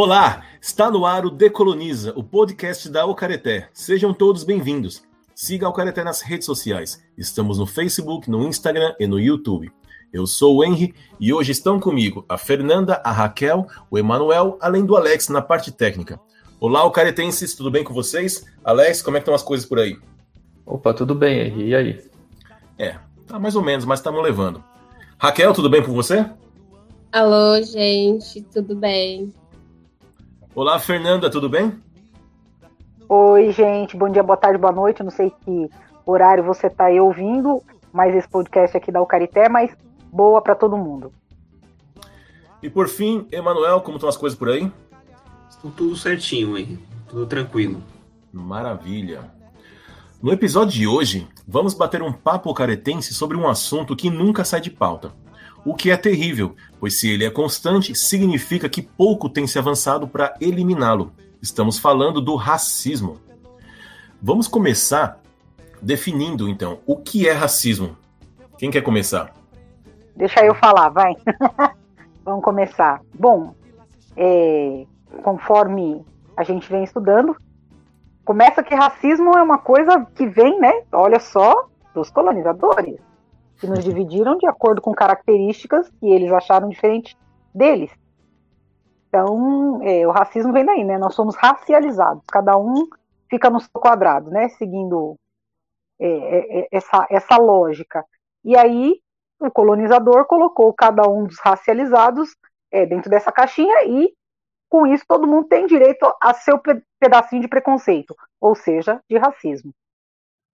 Olá, está no ar o Decoloniza, o podcast da Alcareté. Sejam todos bem-vindos. Siga a Alcareté nas redes sociais. Estamos no Facebook, no Instagram e no YouTube. Eu sou o Henry e hoje estão comigo a Fernanda, a Raquel, o Emanuel, além do Alex na parte técnica. Olá, Alcaretenses, tudo bem com vocês? Alex, como é que estão as coisas por aí? Opa, tudo bem, Henry, e aí? É, tá mais ou menos, mas estamos levando. Raquel, tudo bem com você? Alô, gente, tudo bem? Olá, Fernanda, tudo bem? Oi, gente, bom dia, boa tarde, boa noite. Não sei que horário você está aí ouvindo, mas esse podcast aqui da Ucarité, mas boa para todo mundo. E por fim, Emanuel, como estão as coisas por aí? Estão tudo certinho, hein? Tudo tranquilo. Maravilha. No episódio de hoje, vamos bater um papo caretense sobre um assunto que nunca sai de pauta o que é terrível, pois se ele é constante, significa que pouco tem se avançado para eliminá-lo. Estamos falando do racismo. Vamos começar definindo então o que é racismo. Quem quer começar? Deixa eu falar, vai. Vamos começar. Bom, é, conforme a gente vem estudando, começa que racismo é uma coisa que vem, né? Olha só, dos colonizadores que nos dividiram de acordo com características que eles acharam diferentes deles. Então, é, o racismo vem daí, né? Nós somos racializados, cada um fica no seu quadrado, né? Seguindo é, é, é, essa, essa lógica. E aí, o colonizador colocou cada um dos racializados é, dentro dessa caixinha e, com isso, todo mundo tem direito a seu pedacinho de preconceito, ou seja, de racismo.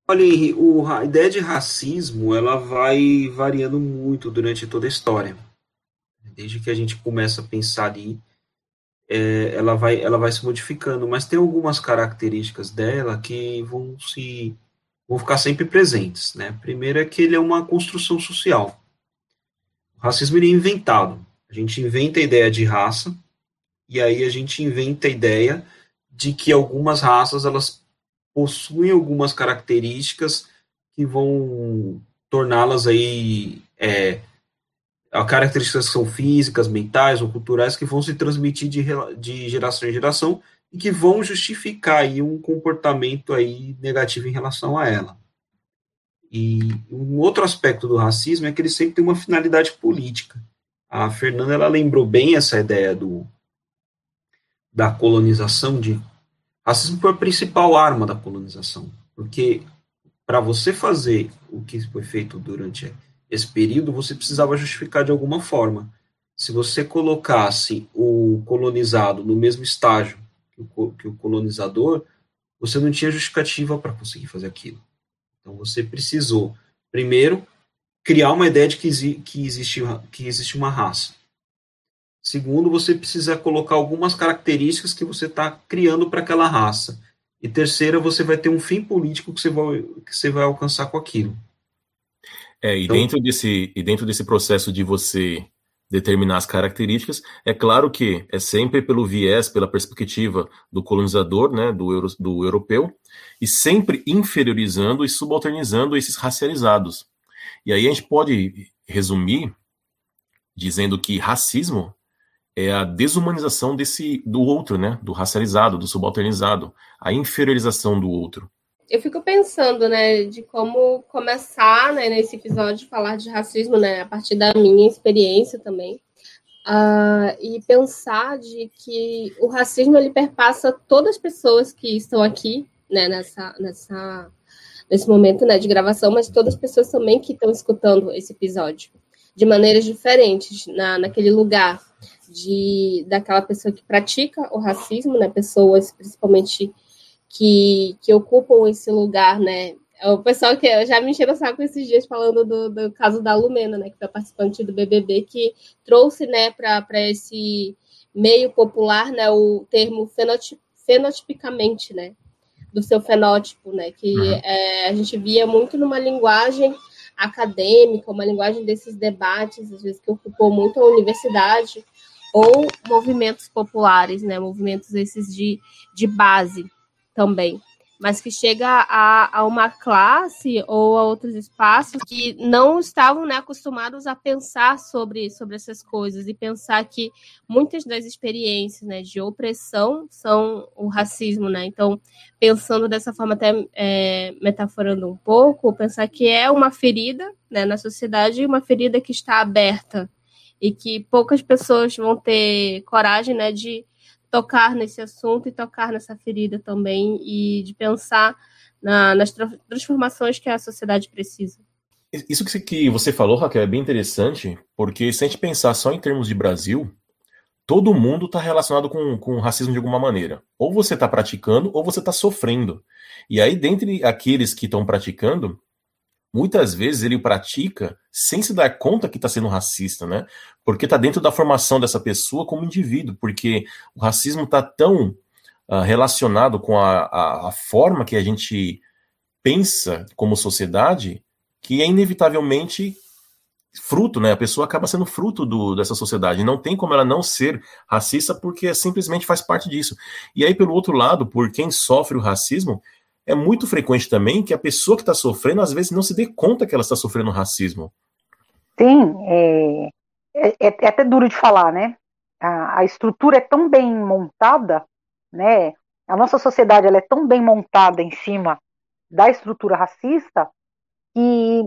Olha, o, a ideia de racismo ela vai variando muito durante toda a história. Desde que a gente começa a pensar ali, é, ela, vai, ela vai se modificando, mas tem algumas características dela que vão se vão ficar sempre presentes. Né? Primeiro é que ele é uma construção social. O racismo ele é inventado. A gente inventa a ideia de raça, e aí a gente inventa a ideia de que algumas raças elas possuem algumas características que vão torná-las aí é, características que são físicas, mentais ou culturais que vão se transmitir de, de geração em geração e que vão justificar aí um comportamento aí negativo em relação a ela. E um outro aspecto do racismo é que ele sempre tem uma finalidade política. A Fernanda ela lembrou bem essa ideia do da colonização de Racismo foi a principal arma da colonização, porque para você fazer o que foi feito durante esse período, você precisava justificar de alguma forma. Se você colocasse o colonizado no mesmo estágio que o, colonizador, você não tinha justificativa para conseguir fazer aquilo. Então você precisou, primeiro, criar uma ideia de que, que, existe, que existe uma raça. Segundo, você precisa colocar algumas características que você está criando para aquela raça. E terceira, você vai ter um fim político que você vai, que você vai alcançar com aquilo. É, e, então, dentro desse, e dentro desse processo de você determinar as características, é claro que é sempre pelo viés, pela perspectiva do colonizador, né, do, euro, do europeu, e sempre inferiorizando e subalternizando esses racializados. E aí a gente pode resumir dizendo que racismo é a desumanização desse do outro, né? Do racializado, do subalternizado, a inferiorização do outro. Eu fico pensando, né, de como começar, né, nesse episódio falar de racismo, né, a partir da minha experiência também, uh, e pensar de que o racismo ele perpassa todas as pessoas que estão aqui, né, nessa, nessa, nesse momento, né, de gravação, mas todas as pessoas também que estão escutando esse episódio, de maneiras diferentes, na, naquele lugar de daquela pessoa que pratica o racismo, né? Pessoas principalmente que, que ocupam esse lugar, né? É o pessoal que já me encheram o saco esses dias falando do, do caso da Lumena, né? Que foi participante do BBB, que trouxe, né, para esse meio popular, né, o termo fenotip, fenotipicamente, né? Do seu fenótipo, né? Que uhum. é, a gente via muito numa linguagem acadêmica, uma linguagem desses debates, às vezes que ocupou muito a universidade, ou movimentos populares, né? Movimentos esses de, de base também. mas que chega a, a uma classe ou a outros espaços que não estavam né, acostumados a pensar sobre, sobre essas coisas e pensar que muitas das experiências né, de opressão são o racismo, né? Então, pensando dessa forma, até é, metaforando um pouco, pensar que é uma ferida né, na sociedade, uma ferida que está aberta e que poucas pessoas vão ter coragem né, de tocar nesse assunto e tocar nessa ferida também e de pensar na, nas transformações que a sociedade precisa. Isso que você falou, Raquel, é bem interessante, porque se a gente pensar só em termos de Brasil, todo mundo está relacionado com, com racismo de alguma maneira. Ou você está praticando, ou você está sofrendo. E aí, dentre aqueles que estão praticando, muitas vezes ele pratica sem se dar conta que está sendo racista, né? Porque está dentro da formação dessa pessoa como indivíduo, porque o racismo está tão uh, relacionado com a, a, a, forma que a gente pensa como sociedade que é inevitavelmente fruto, né? A pessoa acaba sendo fruto do, dessa sociedade. Não tem como ela não ser racista porque simplesmente faz parte disso. E aí, pelo outro lado, por quem sofre o racismo, é muito frequente também que a pessoa que está sofrendo, às vezes, não se dê conta que ela está sofrendo racismo. Sim, é, é, é até duro de falar, né? A, a, estrutura é tão bem montada, né? A nossa sociedade ela é tão bem montada em cima da estrutura racista que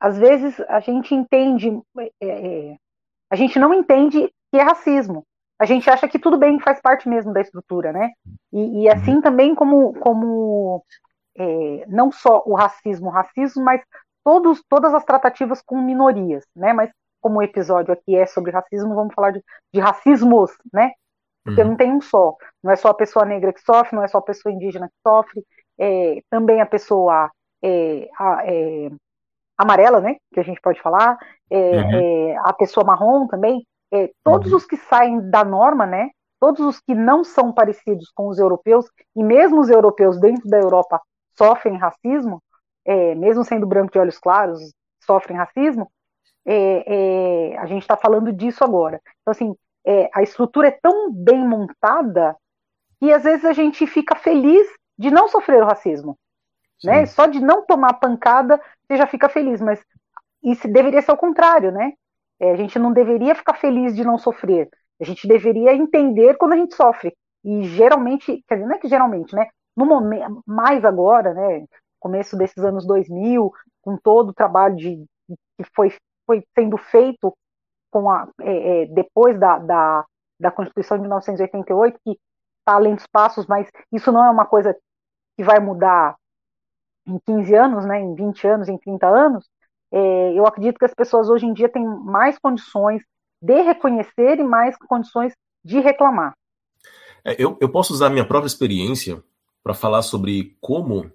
às vezes a gente entende, é, é a gente não entende que é racismo a gente acha que tudo bem, faz parte mesmo da estrutura, né? E, e assim uhum. também como, como é, não só o racismo, o racismo, mas todos, todas as tratativas com minorias, né? Mas como o episódio aqui é sobre racismo, vamos falar de, de racismos, né? Porque uhum. não tem um só. Não é só a pessoa negra que sofre, não é só a pessoa indígena que sofre, é, também a pessoa é, a, é, amarela, né? Que a gente pode falar, é, uhum. É, a pessoa marrom também é, todos uhum. os que saem da norma, né, todos os que não são parecidos com os europeus, e mesmo os europeus dentro da Europa sofrem racismo, é, mesmo sendo branco de olhos claros, sofrem racismo, é, é a gente está falando disso agora. Então, assim, é, a estrutura é tão bem montada que às vezes a gente fica feliz de não sofrer o racismo. Né? Só de não tomar pancada, você já fica feliz, mas isso deveria ser o contrário, né? É, a gente não deveria ficar feliz de não sofrer. A gente deveria entender quando a gente sofre. E geralmente, quer dizer, não é que geralmente, né? No momento, mais agora, né? Começo desses anos 2000, com todo o trabalho de, que foi, foi sendo feito com a, é, é, depois da, da, da Constituição de 1988, que está além dos passos, mas isso não é uma coisa que vai mudar em 15 anos, né, em 20 anos, em 30 anos, é, eu acredito que as pessoas hoje em dia têm mais condições de reconhecer e mais condições de reclamar. É, eu, eu, posso usar a minha própria experiência para falar sobre como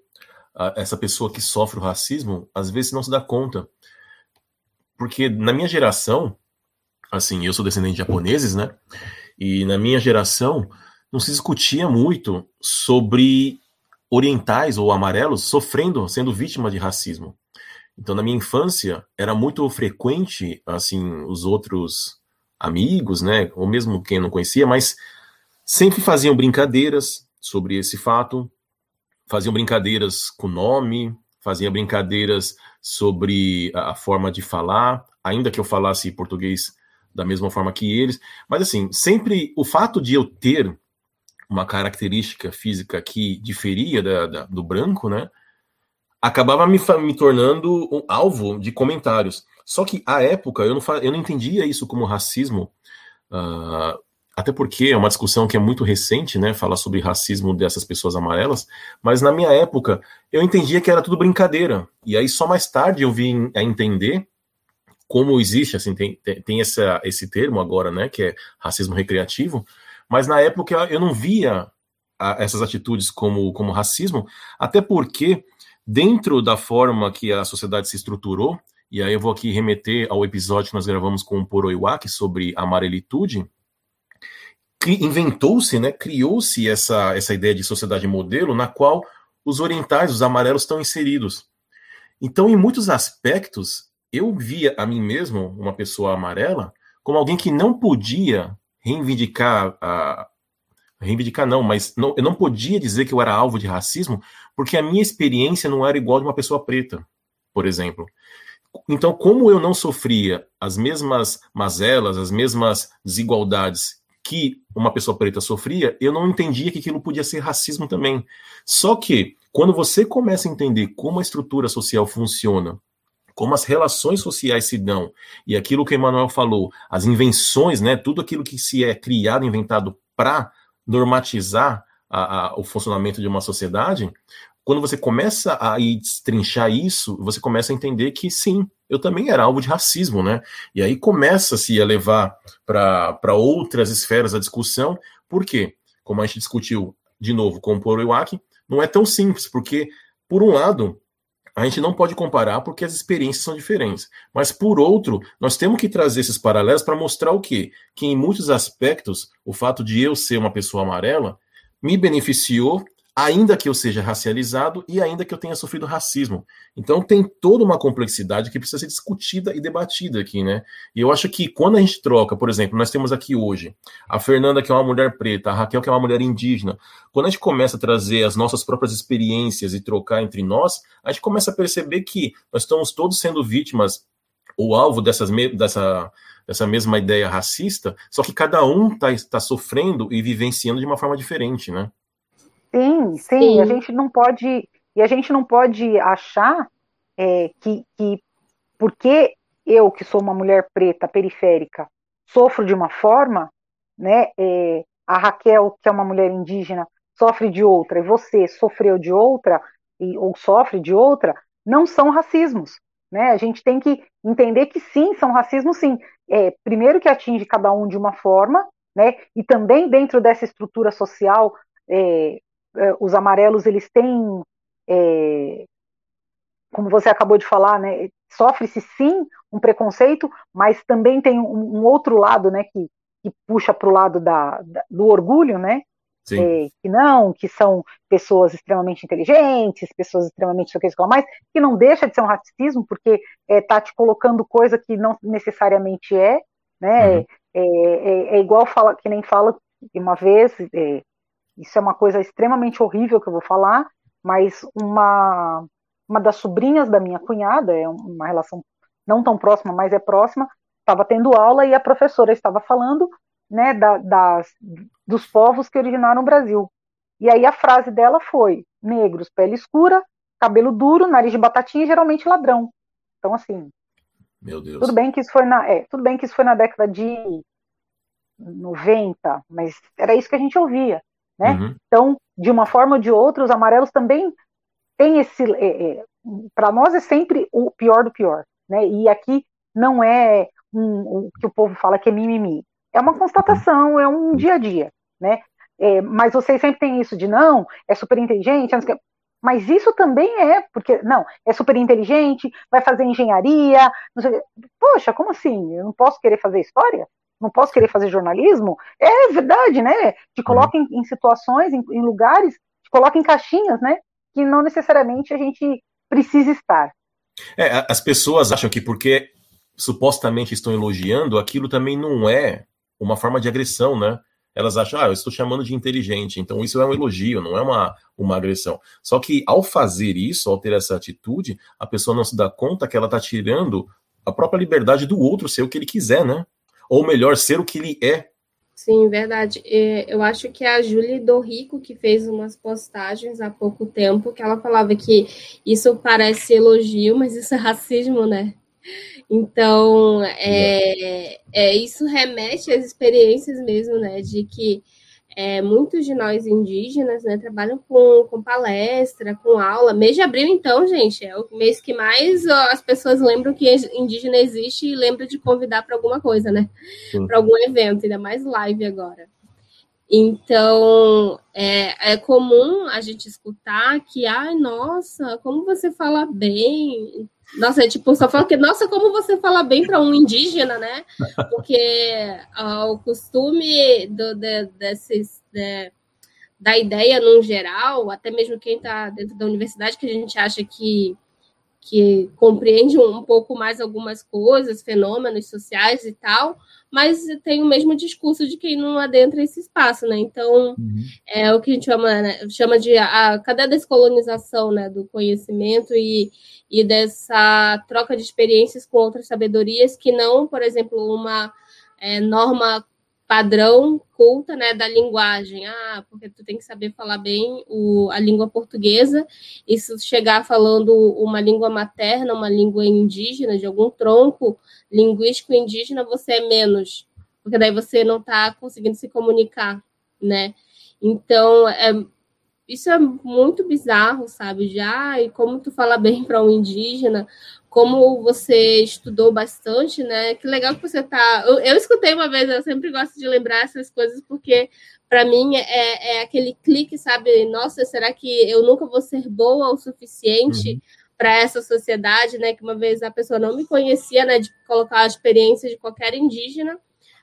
a, essa pessoa que sofre o racismo às vezes não se dá conta. Porque na minha geração, assim, eu sou descendente de japoneses, né? E na minha geração não se discutia muito sobre orientais ou amarelos sofrendo, sendo vítima de racismo. Então, na minha infância, era muito frequente, assim, os outros amigos, né, ou mesmo quem não conhecia, mas sempre faziam brincadeiras sobre esse fato, faziam brincadeiras com nome, faziam brincadeiras sobre a forma de falar, ainda que eu falasse português da mesma forma que eles, mas assim, sempre o fato de eu ter uma característica física que diferia da, da, do branco, né, acabava me, me tornando um alvo de comentários. Só que, à época, eu não, eu não entendia isso como racismo, uh, até porque é uma discussão que é muito recente, né, falar sobre racismo dessas pessoas amarelas, mas na minha época eu entendia que era tudo brincadeira. E aí só mais tarde eu vim a entender como existe, assim, tem, tem essa, esse termo agora, né, que é racismo recreativo, mas na época eu não via essas atitudes como, como racismo, até porque dentro da forma que a sociedade se estruturou, e aí eu vou aqui remeter ao episódio que nós gravamos com o Poroiwaki sobre amarelitude, inventou-se, né, criou-se essa, essa ideia de sociedade modelo na qual os orientais, os amarelos estão inseridos. Então, em muitos aspectos, eu via a mim mesmo, uma pessoa amarela, como alguém que não podia reivindicar a, reivindicar não, mas não, eu não podia dizer que eu era alvo de racismo porque a minha experiência não era igual de uma pessoa preta, por exemplo. Então, como eu não sofria as mesmas mazelas, as mesmas desigualdades que uma pessoa preta sofria, eu não entendia que aquilo podia ser racismo também. Só que, quando você começa a entender como a estrutura social funciona, como as relações sociais se dão, e aquilo que Emmanuel falou, as invenções, né, tudo aquilo que se é criado, inventado para normatizar a, a, o funcionamento de uma sociedade, quando você começa a destrinchar isso, você começa a entender que sim, eu também era alvo de racismo, né? E aí começa-se a levar para outras esferas da discussão, por quê? Como a gente discutiu de novo com o Poroiwaki, não é tão simples, porque, por um lado, a gente não pode comparar porque as experiências são diferentes. Mas, por outro, nós temos que trazer esses paralelos para mostrar o quê? Que, em muitos aspectos, o fato de eu ser uma pessoa amarela me beneficiou ainda que eu seja racializado e ainda que eu tenha sofrido racismo. Então tem toda uma complexidade que precisa ser discutida e debatida aqui, né? E eu acho que quando a gente troca, por exemplo, nós temos aqui hoje a Fernanda, que é uma mulher preta, a Raquel, que é uma mulher indígena. Quando a gente começa a trazer as nossas próprias experiências e trocar entre nós, a gente começa a perceber que nós estamos todos sendo vítimas ou alvo dessas, dessa, dessa mesma ideia racista, só que cada um está tá sofrendo e vivenciando de uma forma diferente, né? Sim, sim, sim, a gente não pode e a gente não pode achar é, que, que porque eu que sou uma mulher preta periférica sofro de uma forma, né? É, a Raquel que é uma mulher indígena sofre de outra e você sofreu de outra e, ou sofre de outra, não são racismos, né? A gente tem que entender que sim, são racismos, sim. É, primeiro que atinge cada um de uma forma, né? E também dentro dessa estrutura social é, os amarelos eles têm, é, como você acabou de falar, né, sofre-se sim um preconceito, mas também tem um, um outro lado, né, que, que puxa para o lado da, da, do orgulho, né, é, que não, que são pessoas extremamente inteligentes, pessoas extremamente sei o que mais, que não deixa de ser um racismo, porque está é, te colocando coisa que não necessariamente é, né, uhum. é, é, é, igual fala, que nem fala uma vez, isso é uma coisa extremamente horrível que eu vou falar, mas uma, uma das sobrinhas da minha cunhada, é uma relação não tão próxima, mas é próxima, estava tendo aula e a professora estava falando né, da, das, dos povos que originaram o Brasil. E aí a frase dela foi: negros, pele escura, cabelo duro, nariz de batatinha e geralmente ladrão. Então, assim. Meu Deus. Tudo bem que isso foi na, é, tudo bem que isso foi na década de 90, mas era isso que a gente ouvia. Né? Uhum. Então, de uma forma ou de outra, os amarelos também têm esse. É, é, Para nós é sempre o pior do pior. Né? E aqui não é um, o que o povo fala que é mimimi. É uma constatação, é um dia a dia. Né? É, mas vocês sempre têm isso de não, é super inteligente, mas isso também é, porque, não, é super inteligente, vai fazer engenharia, poxa, como assim? Eu não posso querer fazer história? Não posso querer fazer jornalismo? É verdade, né? Te coloca em, em situações, em, em, lugares, te coloca em caixinhas, né? Que não necessariamente a gente precisa estar. É, as pessoas acham que porque supostamente estão elogiando, aquilo também não é uma forma de agressão, né? Elas acham, ah, eu estou chamando de inteligente, então isso é um elogio, não é uma, uma agressão. Só que ao fazer isso, ao ter essa atitude, a pessoa não se dá conta que ela está tirando a própria liberdade do outro ser o que ele quiser, né? Ou melhor, ser o que ele é. Sim, verdade. Eu acho que é a Julie do Rico que fez umas postagens há pouco tempo que ela falava que isso parece elogio, mas isso é racismo, né? Então, é, é, isso remete às experiências mesmo, né? De que é, muitos de nós indígenas né, trabalham com, com palestra, com aula. Mês de abril, então, gente, é o mês que mais ó, as pessoas lembram que indígena existe e lembram de convidar para alguma coisa, né? Para algum evento, ainda mais live agora. Então, é, é comum a gente escutar que, ai, nossa, como você fala bem, nossa, é tipo, só fala que, nossa, como você fala bem para um indígena, né? Porque o costume do, de, desses, de, da ideia no geral, até mesmo quem está dentro da universidade, que a gente acha que, que compreende um pouco mais algumas coisas, fenômenos sociais e tal, mas tem o mesmo discurso de quem não adentra esse espaço, né? Então, uhum. é o que a gente chama, né, chama de a, cadê a descolonização né, do conhecimento e, e dessa troca de experiências com outras sabedorias que não, por exemplo, uma é, norma padrão culta né, da linguagem. Ah, porque tu tem que saber falar bem o, a língua portuguesa, e se chegar falando uma língua materna, uma língua indígena, de algum tronco linguístico indígena, você é menos, porque daí você não está conseguindo se comunicar, né? Então, é, isso é muito bizarro, sabe? Já, e como tu fala bem para um indígena, como você estudou bastante, né? Que legal que você tá. Eu, eu escutei uma vez, eu sempre gosto de lembrar essas coisas, porque para mim é, é, aquele clique, sabe? Nossa, será que eu nunca vou ser boa o suficiente? Uhum. Para essa sociedade, né? Que uma vez a pessoa não me conhecia, né? De colocar a experiência de qualquer indígena,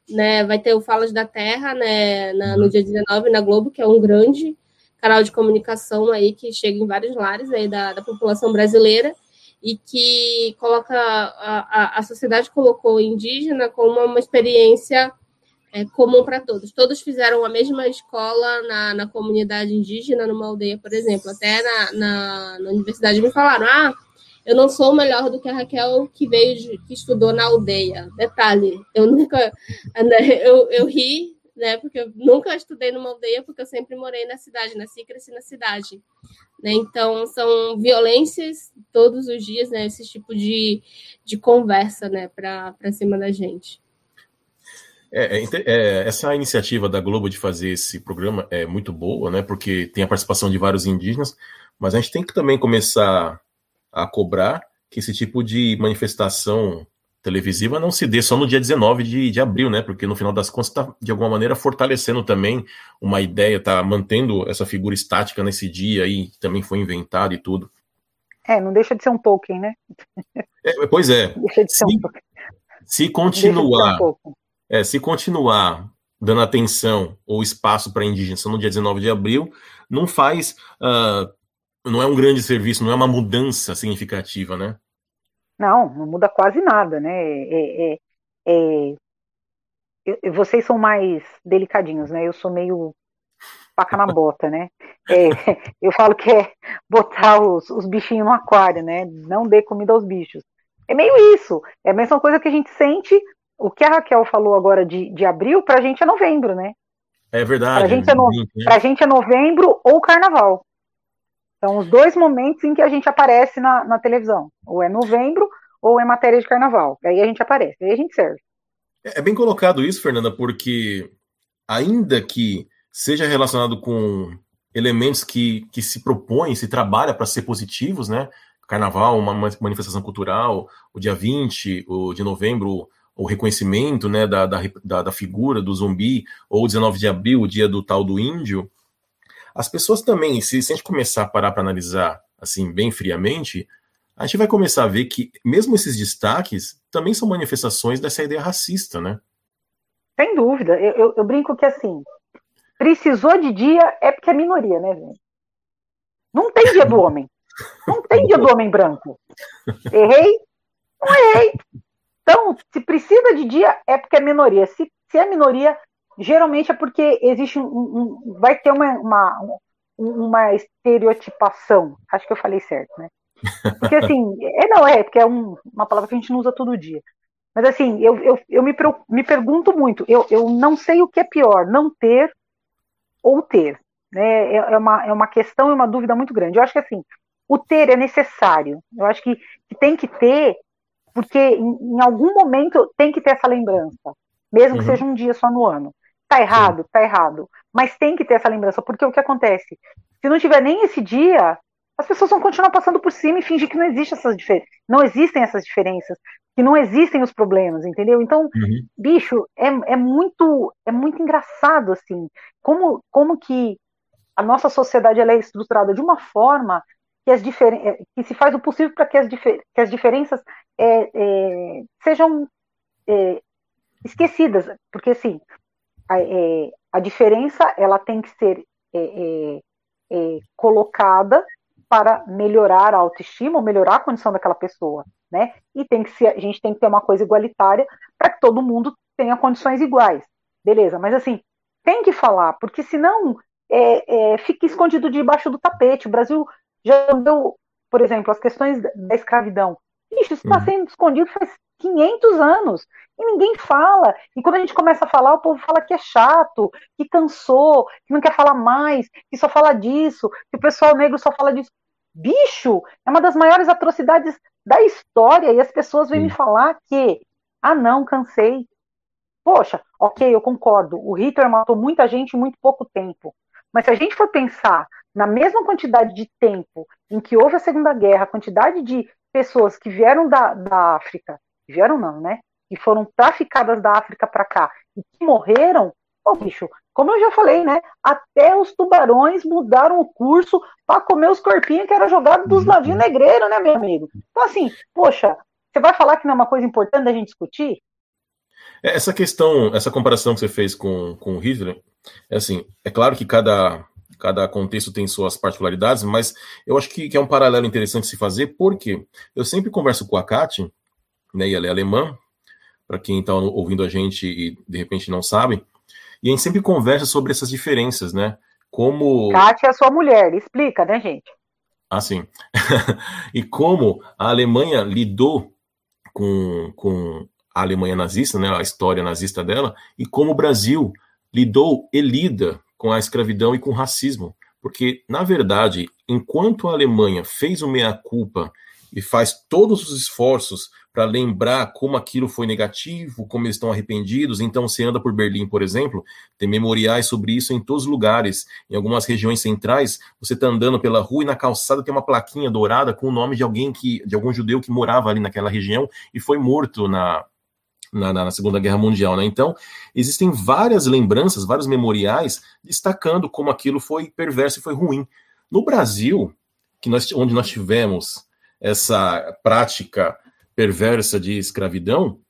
né? Vai ter o Falas da Terra, né? Na, no uhum. dia 19 na Globo, que é um grande canal de comunicação aí que chega em vários lares aí da, da população brasileira e que coloca a, a, a sociedade colocou o indígena como uma experiência é, comum para todos. Todos fizeram a mesma escola na, na comunidade indígena, numa aldeia, por exemplo. Até na, na, na, universidade me falaram: ah, eu não sou melhor do que a Raquel que veio de, que estudou na aldeia. Detalhe, eu nunca né, eu, eu ri, né? Porque eu nunca estudei numa aldeia, porque eu sempre morei na cidade, nasci e cresci na cidade. Né? Então, são violências todos os dias, né? esse tipo de, de conversa né? para cima da gente. É, é, é, essa iniciativa da Globo de fazer esse programa é muito boa, né? Porque tem a participação de vários indígenas, mas a gente tem que também começar a cobrar que esse tipo de manifestação televisiva não se dê só no dia 19 de, de abril, né? Porque no final das contas está, de alguma maneira, fortalecendo também uma ideia, está mantendo essa figura estática nesse dia aí, que também foi inventado e tudo. É, não deixa de ser um Tolkien, né? É, pois é. Deixa de ser se, um Tolkien. Se continuar, de um é, se continuar dando atenção ou espaço para indígenas no dia 19 de abril, não faz, uh, não é um grande serviço, não é uma mudança significativa, né? Não, não muda quase nada, né? É, é, é, é vocês são mais delicadinhos, né? Eu sou meio faca na bota, né? É, eu falo que é botar os, os bichinhos no aquário, né? Não dê comida aos bichos. É meio isso. É a mesma coisa que a gente sente. O que a Raquel falou agora de, de abril, pra gente é novembro, né? É verdade. Pra gente é, no, né? pra gente é novembro ou carnaval. São os dois momentos em que a gente aparece na, na televisão. Ou é novembro, ou é matéria de carnaval. Aí a gente aparece, aí a gente serve. É, é bem colocado isso, Fernanda, porque ainda que seja relacionado com elementos que, que se propõem, se trabalha para ser positivos, né? Carnaval, uma manifestação cultural, o dia 20 o de novembro, o reconhecimento né, da, da, da figura do zumbi, ou 19 de abril, o dia do tal do índio, as pessoas também, se, se a gente começar a parar para analisar assim bem friamente, a gente vai começar a ver que mesmo esses destaques também são manifestações dessa ideia racista, né? Sem dúvida. Eu, eu, eu brinco que assim, precisou de dia é porque é minoria, né, gente? Não tem dia do homem. Não tem dia do homem branco. Errei? Não errei. Então, se precisa de dia, é porque é minoria. Se, se é minoria, geralmente é porque existe um, um vai ter uma, uma, uma estereotipação. Acho que eu falei certo, né? Porque assim, é não é, porque é um, uma palavra que a gente não usa todo dia. Mas assim, eu, eu, eu me, me pergunto muito, eu, eu não sei o que é pior, não ter ou ter. Né? É, é, uma, é uma questão e uma dúvida muito grande. Eu acho que assim, o ter é necessário. Eu acho que, que tem que ter, porque em, em, algum momento tem que ter essa lembrança, mesmo uhum. que seja um dia só no ano. Tá errado? Sim. Tá errado. Mas tem que ter essa lembrança, porque o que acontece? Se não tiver nem esse dia, as pessoas vão continuar passando por cima e fingir que não existe essas não existem essas diferenças, que não existem os problemas, entendeu? Então, uhum. bicho, é, é muito é muito engraçado assim, como como que a nossa sociedade ela é estruturada de uma forma que as diferen é, que se faz o possível para que as, que as diferenças é, é, sejam é, esquecidas, porque assim a, a, diferença ela tem que ser colocada para melhorar a autoestima ou melhorar a condição daquela pessoa, né? E tem que ser, a gente tem que ter uma coisa igualitária para que todo mundo tenha condições iguais, beleza? Mas assim tem que falar, porque senão é, é, fica escondido debaixo do tapete. O Brasil já deu, por exemplo, as questões da escravidão. Isso está uhum. sendo escondido faz 500 anos e ninguém fala. E quando a gente começa a falar, o povo fala que é chato, que cansou, que não quer falar mais, que só fala disso, que o pessoal negro só fala disso. Bicho, é uma das maiores atrocidades da história e as pessoas vêm me falar que, ah, não, cansei. Poxa, ok, eu concordo. O Hitler matou muita gente em muito pouco tempo. Mas se a gente for pensar na mesma quantidade de tempo em que houve a Segunda Guerra, a quantidade de pessoas que vieram da, da África, vieram não, né? E foram traficadas da África para cá e que morreram, ô bicho, como eu já falei, né? Até os tubarões mudaram o curso para comer os corpinhos que era jogado dos uhum. navios negreiros, né, meu amigo? Então, assim, poxa, você vai falar que não é uma coisa importante da gente discutir? É, essa questão, essa comparação que você fez com, com Hitler, é assim, é claro que cada, cada contexto tem suas particularidades, mas eu acho que, que é um paralelo interessante se fazer, porque eu sempre converso com a Kátia, né, e ela é alemã, para quem está ouvindo a gente e de repente não sabe, e a gente sempre conversa sobre essas diferenças, né? Como. Kátia é sua mulher, explica, né, gente? Ah, sim. e como a Alemanha lidou com, com a Alemanha nazista, né, a história nazista dela, e como o Brasil lidou e lida com a escravidão e com o racismo. Porque, na verdade, enquanto a Alemanha fez o meia-culpa e faz todos os esforços para lembrar como aquilo foi negativo, como eles estão arrependidos. Então, você anda por Berlim, por exemplo, tem memoriais sobre isso em todos os lugares. Em algumas regiões centrais, você está andando pela rua e na calçada tem uma plaquinha dourada com o nome de alguém que, de algum judeu que morava ali naquela região e foi morto na, na, na, Segunda Guerra Mundial. Né? Então, existem várias lembranças, vários memoriais destacando como aquilo foi perverso e foi ruim. No Brasil, que nós, onde nós tivemos essa prática perversa de escravidão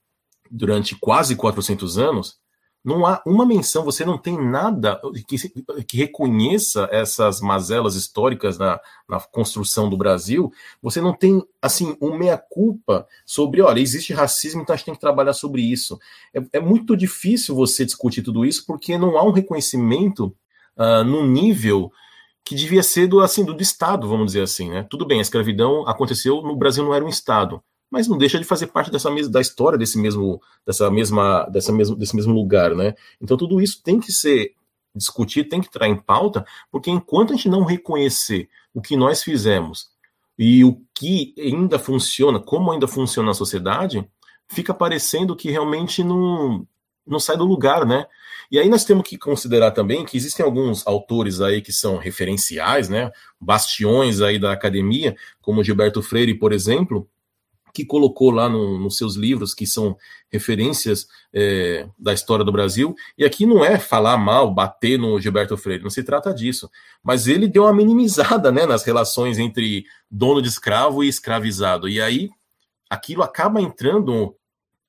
durante quase 400 anos, não há uma menção, você não tem nada que, que reconheça essas mazelas históricas na, na, construção do Brasil. Você não tem, assim, uma meia-culpa sobre, olha, existe racismo, então a gente tem que trabalhar sobre isso. É, é muito difícil você discutir tudo isso porque não há um reconhecimento uh, no nível que devia ser do, assim, do, do Estado, vamos dizer assim. Né? Tudo bem, a escravidão aconteceu, no Brasil não era um Estado mas não deixa de fazer parte dessa mesma da história desse mesmo dessa mesma dessa mesmo desse mesmo lugar, né? Então tudo isso tem que ser discutido, tem que entrar em pauta, porque enquanto a gente não reconhecer o que nós fizemos e o que ainda funciona, como ainda funciona na sociedade, fica parecendo que realmente não não sai do lugar, né? E aí nós temos que considerar também que existem alguns autores aí que são referenciais, né? Bastiões aí da academia, como Gilberto Freire, por exemplo, que colocou lá no, nos seus livros, que são referências é, da história do Brasil. E aqui não é falar mal, bater no Gilberto Freire, não se trata disso. Mas ele deu uma minimizada né, nas relações entre dono de escravo e escravizado. E aí aquilo acaba entrando.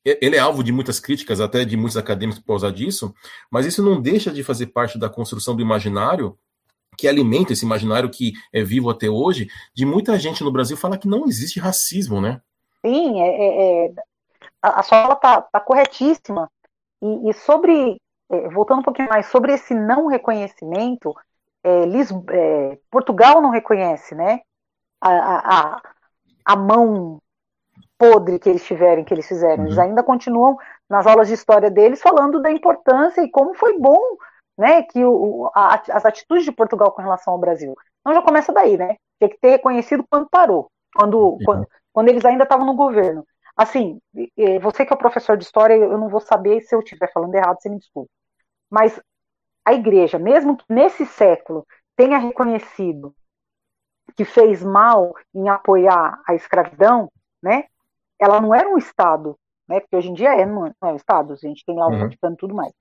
Ele é alvo de muitas críticas, até de muitos acadêmicos por causa disso, mas isso não deixa de fazer parte da construção do imaginário que alimenta esse imaginário que é vivo até hoje, de muita gente no Brasil falar que não existe racismo, né? Sim, é, é, é a, sua fala está tá corretíssima. E, e sobre, é, voltando um pouquinho mais, sobre esse não reconhecimento, é, é, Portugal não reconhece, né? A, a, a mão podre que eles tiverem, que eles fizeram. Uhum. Eles ainda continuam nas aulas de história deles falando da importância e como foi bom, né, que o, a, as atitudes de Portugal com relação ao Brasil. Então já começa daí, né? Tem que ter reconhecido quando parou, quando, uhum. quando, quando eles ainda estavam no governo. Assim, você que é o professor de história, eu não vou saber se eu estiver falando errado, você me desculpe. Mas a igreja, mesmo que nesse século tenha reconhecido que fez mal em apoiar a escravidão, né? Ela não era um Estado, né? Porque hoje em dia é, não é um Estado, a gente tem lá o uhum. Vaticano e tudo mais.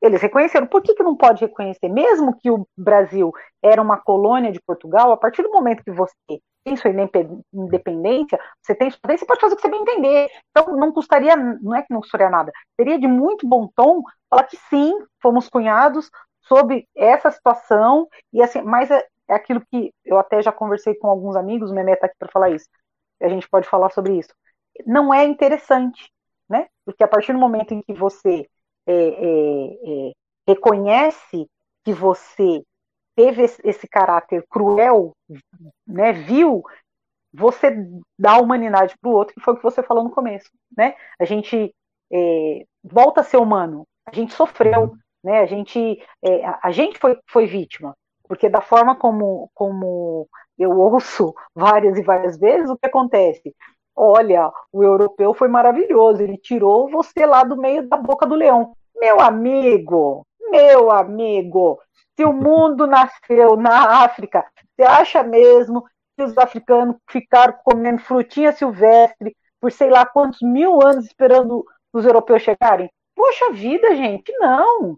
Eles reconheceram. Por que, que não pode reconhecer? Mesmo que o Brasil era uma colônia de Portugal, a partir do momento que você tem sua independência, você tem você pode fazer o que você bem entender. Então, não custaria, não é que não custaria nada, seria de muito bom tom falar que sim, fomos cunhados sob essa situação, e assim, mas é, é aquilo que eu até já conversei com alguns amigos, o Memé está aqui para falar isso, a gente pode falar sobre isso. Não é interessante, né? Porque a partir do momento em que você é, é, é, reconhece que você teve esse, caráter cruel, né, vil, você dá humanidade para o outro, que foi o que você falou no começo, né? A gente é, volta a ser humano, a gente sofreu, né? A gente, é, a gente foi, foi vítima, porque da forma como, como eu ouço várias e várias vezes, o que acontece? Olha, o europeu foi maravilhoso, ele tirou você lá do meio da boca do leão. Meu amigo, meu amigo, se o mundo nasceu na África, você acha mesmo que os africanos ficaram comendo frutinha silvestre por sei lá quantos mil anos esperando os europeus chegarem? Poxa vida, gente, não.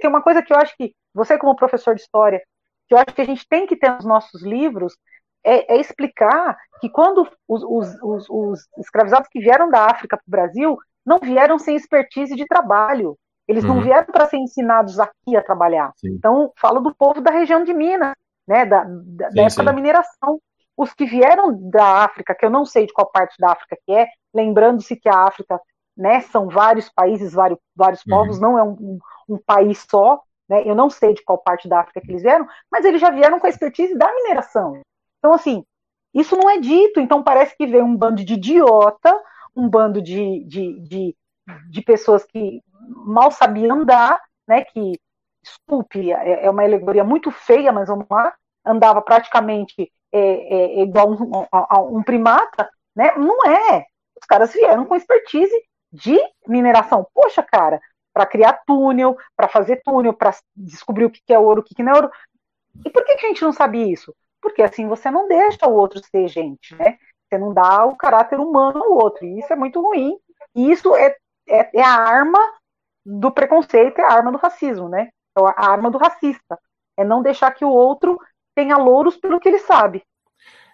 Tem uma coisa que eu acho que você, como professor de história, que eu acho que a gente tem que ter nos nossos livros, é, é explicar que quando os, os, os, os, escravizados que vieram da África para o Brasil não vieram sem expertise de trabalho. Eles uhum. não vieram para ser ensinados aqui a trabalhar. Sim. Então, falo do povo da região de Minas, né, da, da, sim, da época sim. da mineração. Os que vieram da África, que eu não sei de qual parte da África que é, lembrando-se que a África né, são vários países, vários, vários povos, uhum. não é um, um, um país só, né, eu não sei de qual parte da África que eles vieram, mas eles já vieram com a expertise da mineração. Então, assim, isso não é dito, então parece que veio um bando de idiota, um bando de, de, de, de pessoas que mal sabiam andar, né, que, desculpe, é, é uma alegoria muito feia, mas vamos lá, andava praticamente é, é, igual um, a, a um primata, né? Não é. Os caras vieram com expertise de mineração. Poxa, cara, para criar túnel, para fazer túnel, para descobrir o que é ouro, o que não é ouro. E por que, que a gente não sabe isso? Porque assim você não deixa o outro ser gente, né? Você não dá o caráter humano ao outro. E isso é muito ruim. E isso é, é, é a arma do preconceito, é a arma do racismo, né? É a arma do racista. É não deixar que o outro tenha louros pelo que ele sabe.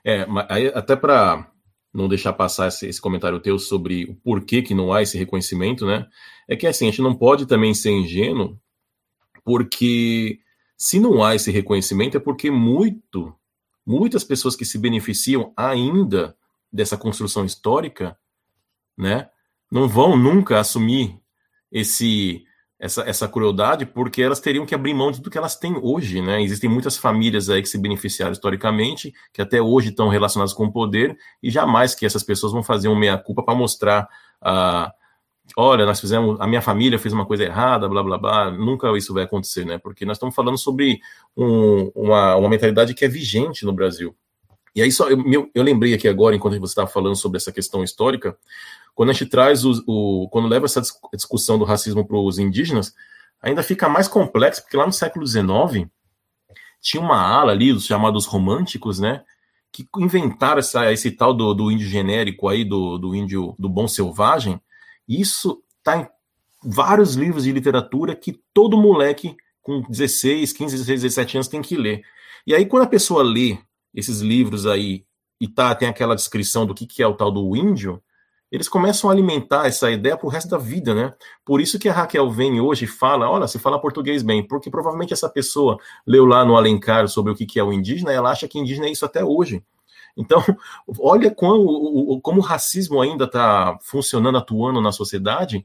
É, aí, até para não deixar passar esse, esse, comentário teu sobre o porquê que não há esse reconhecimento, né? É que assim, a gente não pode também ser ingênuo, porque se não há esse reconhecimento é porque muito, muitas pessoas que se beneficiam ainda dessa construção histórica, né, não vão nunca assumir esse essa, essa crueldade, porque elas teriam que abrir mão de tudo que elas têm hoje, né? Existem muitas famílias aí que se beneficiaram historicamente, que até hoje estão relacionadas com o poder, e jamais que essas pessoas vão fazer um meia-culpa para mostrar a. Uh, olha, nós fizemos, a minha família fez uma coisa errada, blá blá blá, nunca isso vai acontecer, né? Porque nós estamos falando sobre um, uma, uma mentalidade que é vigente no Brasil. E aí só eu, eu lembrei aqui agora, enquanto você estava falando sobre essa questão histórica, quando a gente traz o, o quando leva essa discussão do racismo para os indígenas, ainda fica mais complexo, porque lá no século XIX tinha uma ala ali, os chamados românticos, né? Que inventaram essa, esse tal do, do índio genérico aí, do, do índio do bom selvagem. Isso tá em vários livros de literatura que todo moleque com 16, 15, 16, 17 anos tem que ler. E aí, quando a pessoa lê esses livros aí e tá, tem aquela descrição do que, que é o tal do índio, eles começam a alimentar essa ideia para o resto da vida, né? Por isso que a Raquel vem hoje e fala, olha, se fala português bem, porque provavelmente essa pessoa leu lá no Alencar sobre o que é o indígena, ela acha que indígena é isso até hoje. Então, olha como, como o racismo ainda está funcionando, atuando na sociedade,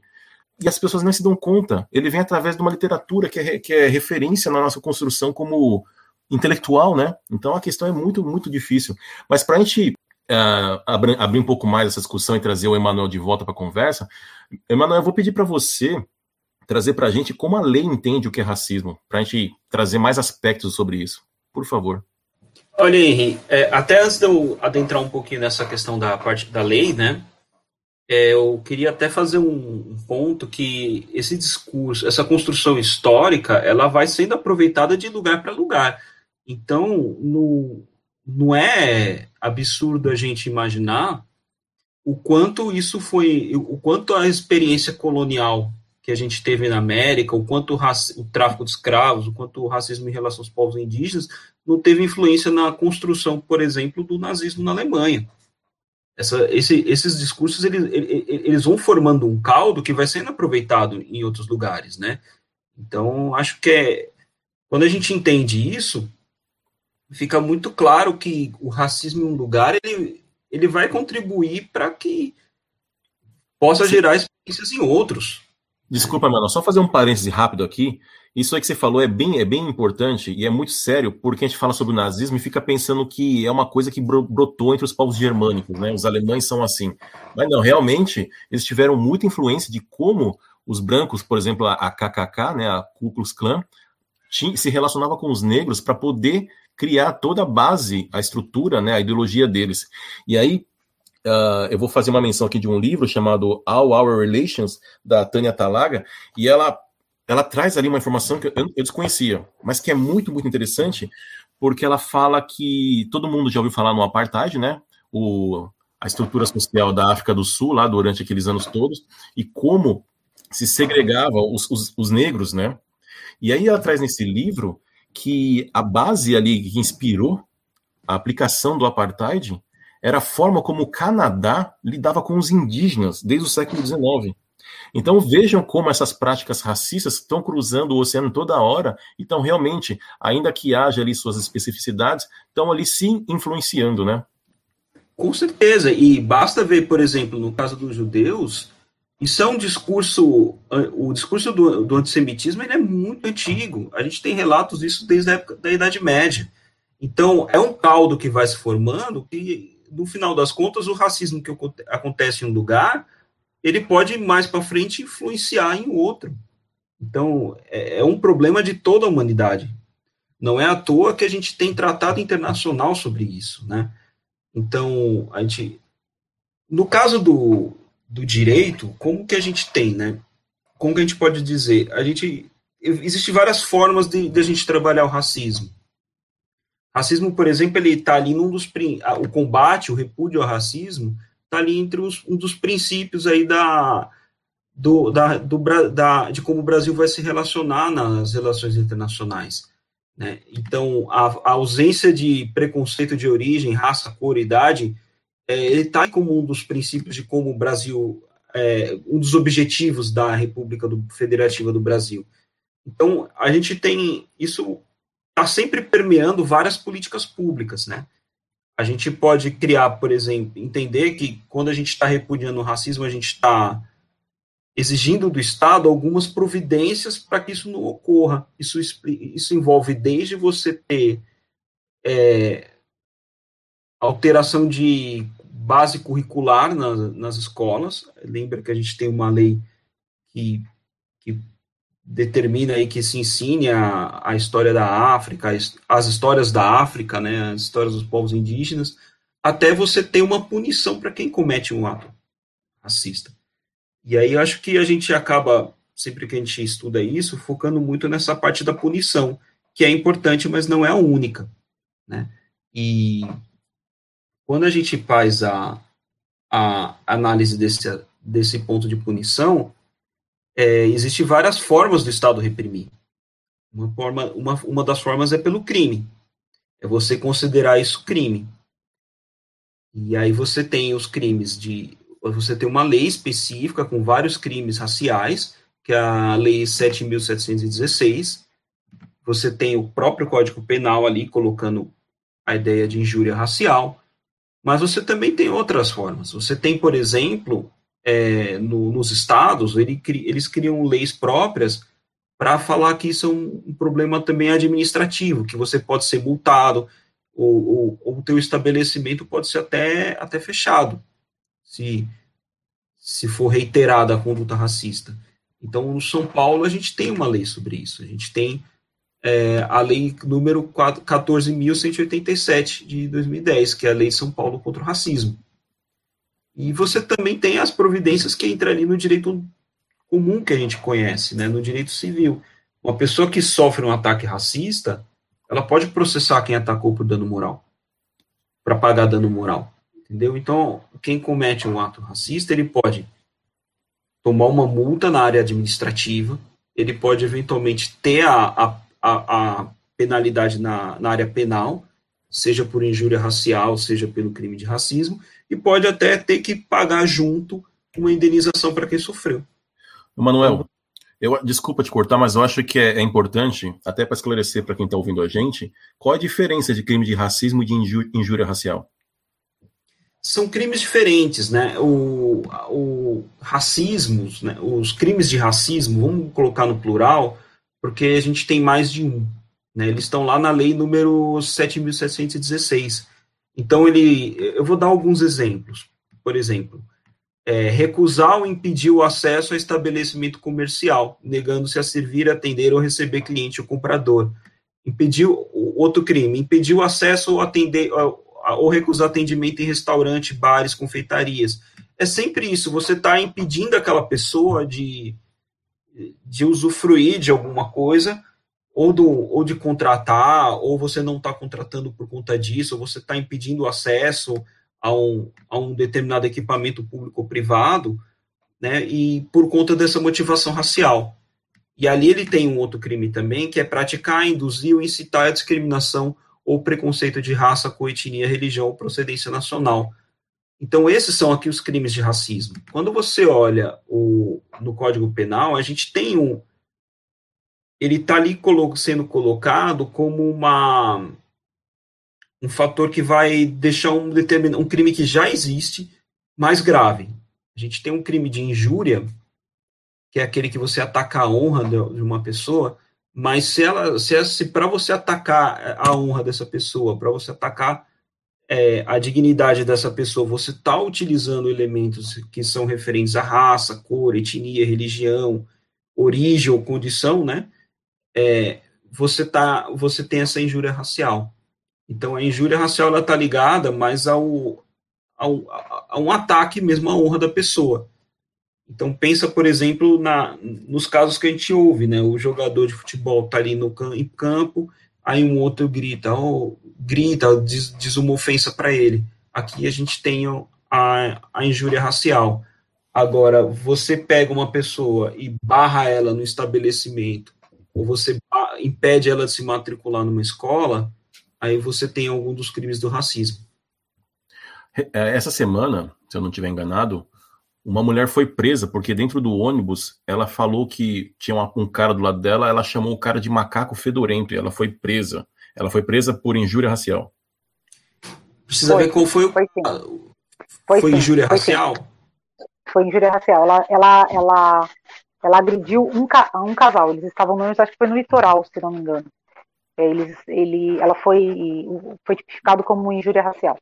e as pessoas não se dão conta. Ele vem através de uma literatura que é, que é referência na nossa construção como intelectual, né? Então a questão é muito, muito difícil. Mas para a gente uh, abrir, abrir, um pouco mais essa discussão e trazer o Emanuel de volta para a conversa, Emanuel, eu vou pedir para você trazer para a gente como a lei entende o que é racismo, para a gente trazer mais aspectos sobre isso. Por favor. Olha, Henri, é, até antes de eu adentrar um pouquinho nessa questão da parte da lei, né? É, eu queria até fazer um ponto que esse discurso, essa construção histórica, ela vai sendo aproveitada de lugar para lugar. Então, no, não é absurdo a gente imaginar o quanto isso foi, o quanto a experiência colonial que a gente teve na América, o quanto o, o, tráfico de escravos, o quanto o racismo em relação aos povos indígenas não teve influência na construção, por exemplo, do nazismo na Alemanha. Essa, esse, esses discursos eles, eles vão formando um caldo que vai sendo aproveitado em outros lugares, né? Então, acho que é, quando a gente entende isso, fica muito claro que o racismo em um lugar ele, ele vai contribuir para que possa gerar experiências em outros. Desculpa, mano, só fazer um parêntese rápido aqui. Isso aí que você falou é bem, é bem importante e é muito sério, porque a gente fala sobre o nazismo e fica pensando que é uma coisa que brotou entre os povos germânicos, né? Os alemães são assim. Mas não, realmente, eles tiveram muita influência de como os brancos, por exemplo, a KKK, né, a Ku Klux Klan, se relacionava com os negros para poder criar toda a base, a estrutura, né, a ideologia deles. E aí, uh, eu vou fazer uma menção aqui de um livro chamado All Our Relations, da Tânia Talaga, e ela, ela traz ali uma informação que eu, eu desconhecia, mas que é muito, muito interessante, porque ela fala que todo mundo já ouviu falar no apartheid, né? O, a estrutura social da África do Sul, lá durante aqueles anos todos, e como se segregava os, os, os negros, né? E aí ela traz nesse livro que a base ali que inspirou a aplicação do apartheid era a forma como o Canadá lidava com os indígenas desde o século XIX. Então vejam como essas práticas racistas estão cruzando o oceano toda hora e estão realmente, ainda que haja ali suas especificidades, estão ali sim influenciando, né? Com certeza, e basta ver, por exemplo, no caso dos judeus, isso é um discurso, o discurso do, do antissemitismo ele é muito antigo. A gente tem relatos disso desde a época da Idade Média. Então, é um caldo que vai se formando que, no final das contas, o racismo que acontece em um lugar, ele pode, mais para frente, influenciar em outro. Então, é, é um problema de toda a humanidade. Não é à toa que a gente tem tratado internacional sobre isso, né? Então, a gente... No caso do, do direito, como que a gente tem, né? Como que a gente pode dizer? A gente existe várias formas de, de a gente trabalhar o racismo. Racismo, por exemplo, ele está ali num dos o combate, o repúdio ao racismo está ali entre os, um dos princípios aí da do, da, do, da, de como o Brasil vai se relacionar nas relações internacionais. Né? Então, a, a ausência de preconceito de origem, raça, cor, idade é, ele está como um dos princípios de como o Brasil, é, um dos objetivos da República do, Federativa do Brasil. Então, a gente tem isso está sempre permeando várias políticas públicas, né? A gente pode criar, por exemplo, entender que quando a gente está repudiando o racismo, a gente está exigindo do Estado algumas providências para que isso não ocorra. Isso, isso envolve desde você ter é, alteração de base curricular nas, escolas. Lembra que a gente tem uma lei que determina aí que se ensine a, a história da África, as histórias da África, né, as histórias dos povos indígenas, até você ter uma punição para quem comete um ato racista. E aí eu acho que a gente acaba, sempre que a gente estuda isso, focando muito nessa parte da punição, que é importante, mas não é a única, né? E quando a gente faz a, a análise desse, desse ponto de punição, é, existem várias formas do Estado reprimir. Uma, forma, uma, uma das formas é pelo crime. É você considerar isso crime. E aí você tem os crimes de. Você tem uma lei específica com vários crimes raciais, que é a Lei 7.716. Você tem o próprio Código Penal ali colocando a ideia de injúria racial. Mas você também tem outras formas. Você tem, por exemplo, é, no, nos estados, ele, eles criam leis próprias para falar que isso é um, um, problema também administrativo, que você pode ser multado, ou, ou, o teu estabelecimento pode ser até, até fechado, se, se for reiterada a conduta racista. Então, no São Paulo, a gente tem uma lei sobre isso. A gente tem é, a lei número 14.187 de 2010, que é a Lei de São Paulo contra o Racismo. E você também tem as providências que entram ali no direito comum que a gente conhece, né, no direito civil. Uma pessoa que sofre um ataque racista, ela pode processar quem atacou por dano moral, para pagar dano moral, entendeu? Então, quem comete um ato racista, ele pode tomar uma multa na área administrativa, ele pode eventualmente ter a, a a, a penalidade na, na área penal, seja por injúria racial, seja pelo crime de racismo, e pode até ter que pagar junto uma indenização para quem sofreu. Manuel, Eu, desculpa te cortar, mas eu acho que é, é importante, até para esclarecer para quem está ouvindo a gente, qual a diferença de crime de racismo e de injúria racial? São crimes diferentes, né? O, o racismo, né? os crimes de racismo, vamos colocar no plural, porque a gente tem mais de um. Né? Eles estão lá na lei número 7.716. Então, ele, eu vou dar alguns exemplos. Por exemplo, é, recusar ou impedir o acesso ao estabelecimento comercial, negando-se a servir, atender ou receber cliente ou comprador. Impediu outro crime, impediu o acesso ou atender ou recusar atendimento em restaurante, bares, confeitarias. É sempre isso. Você está impedindo aquela pessoa de, de usufruir de alguma coisa, ou, do, ou de contratar, ou você não está contratando por conta disso, ou você está impedindo o acesso a um, a um determinado equipamento público ou privado, né, e por conta dessa motivação racial. E ali ele tem um outro crime também, que é praticar, induzir ou incitar a discriminação ou preconceito de raça, cor, etnia, religião ou procedência nacional. Então, esses são aqui os crimes de racismo. Quando você olha o, no Código Penal, a gente tem um. Ele está ali colo sendo colocado como uma um fator que vai deixar um determinado um crime que já existe mais grave. A gente tem um crime de injúria, que é aquele que você ataca a honra de uma pessoa, mas se ela se, se para você atacar a honra dessa pessoa, para você atacar é, a dignidade dessa pessoa, você está utilizando elementos que são referentes à raça, cor, etnia, religião, origem ou condição, né? É, você tá, você tem essa injúria racial. Então, a injúria racial está ligada mais ao, ao, a um ataque mesmo à honra da pessoa. Então, pensa, por exemplo, na, nos casos que a gente ouve, né? O jogador de futebol está ali no em campo, aí um outro grita, oh, grita, diz, diz uma ofensa para ele. Aqui a gente tem a, a injúria racial. Agora, você pega uma pessoa e barra ela no estabelecimento, ou você impede ela de se matricular numa escola, aí você tem algum dos crimes do racismo. É, essa semana, se eu não estiver enganado, uma mulher foi presa porque dentro do ônibus ela falou que tinha um cara do lado dela, ela chamou o cara de macaco fedorento e ela foi presa. Ela foi presa por injúria racial. Precisa foi, ver qual foi o. Foi, foi, foi injúria foi racial? Sim. Foi injúria racial. Ela, ela, ela, ela agrediu um, um casal. Eles estavam no acho que foi no litoral, se não me engano. É, eles, ele, ela foi, foi tipificado como injúria racial.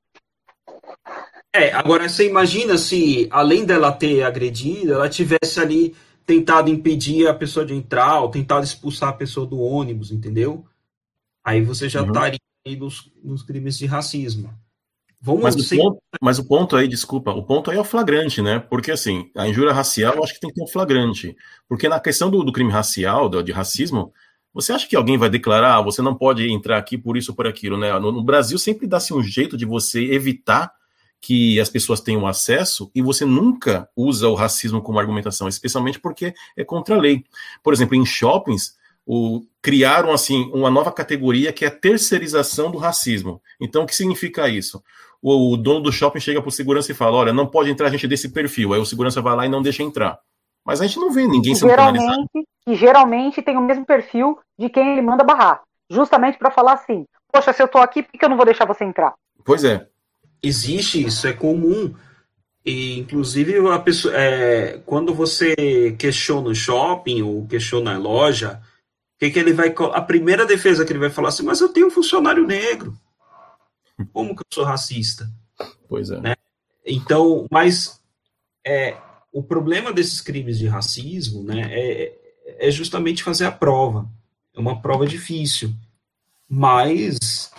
É, agora você imagina se, além dela ter agredido, ela tivesse ali tentado impedir a pessoa de entrar, ou tentado expulsar a pessoa do ônibus, entendeu? Aí você já uhum. estaria aí nos, nos crimes de racismo. Vamos mas, o ponto, mas o ponto aí, desculpa, o ponto aí é o flagrante, né? Porque assim, a injúria racial eu acho que tem que ter um flagrante. Porque na questão do, do crime racial, do, de racismo, você acha que alguém vai declarar, ah, você não pode entrar aqui por isso ou por aquilo, né? No, no Brasil sempre dá-se um jeito de você evitar que as pessoas tenham acesso e você nunca usa o racismo como argumentação, especialmente porque é contra a lei. Por exemplo, em shoppings, o, criaram assim uma nova categoria que é a terceirização do racismo. Então, o que significa isso? O, o dono do shopping chega para o segurança e fala: Olha, não pode entrar gente desse perfil. Aí o segurança vai lá e não deixa entrar. Mas a gente não vê ninguém sendo geralmente, E geralmente tem o mesmo perfil de quem ele manda barrar. Justamente para falar assim: Poxa, se eu estou aqui, por que eu não vou deixar você entrar? Pois é. Existe isso, é comum. E, inclusive, a pessoa, é, quando você questiona o shopping ou questiona a loja, que, que ele vai. A primeira defesa que ele vai falar assim, mas eu tenho um funcionário negro. Como que eu sou racista? Pois é. Né? Então, mas é, o problema desses crimes de racismo né, é, é justamente fazer a prova. É uma prova difícil. Mas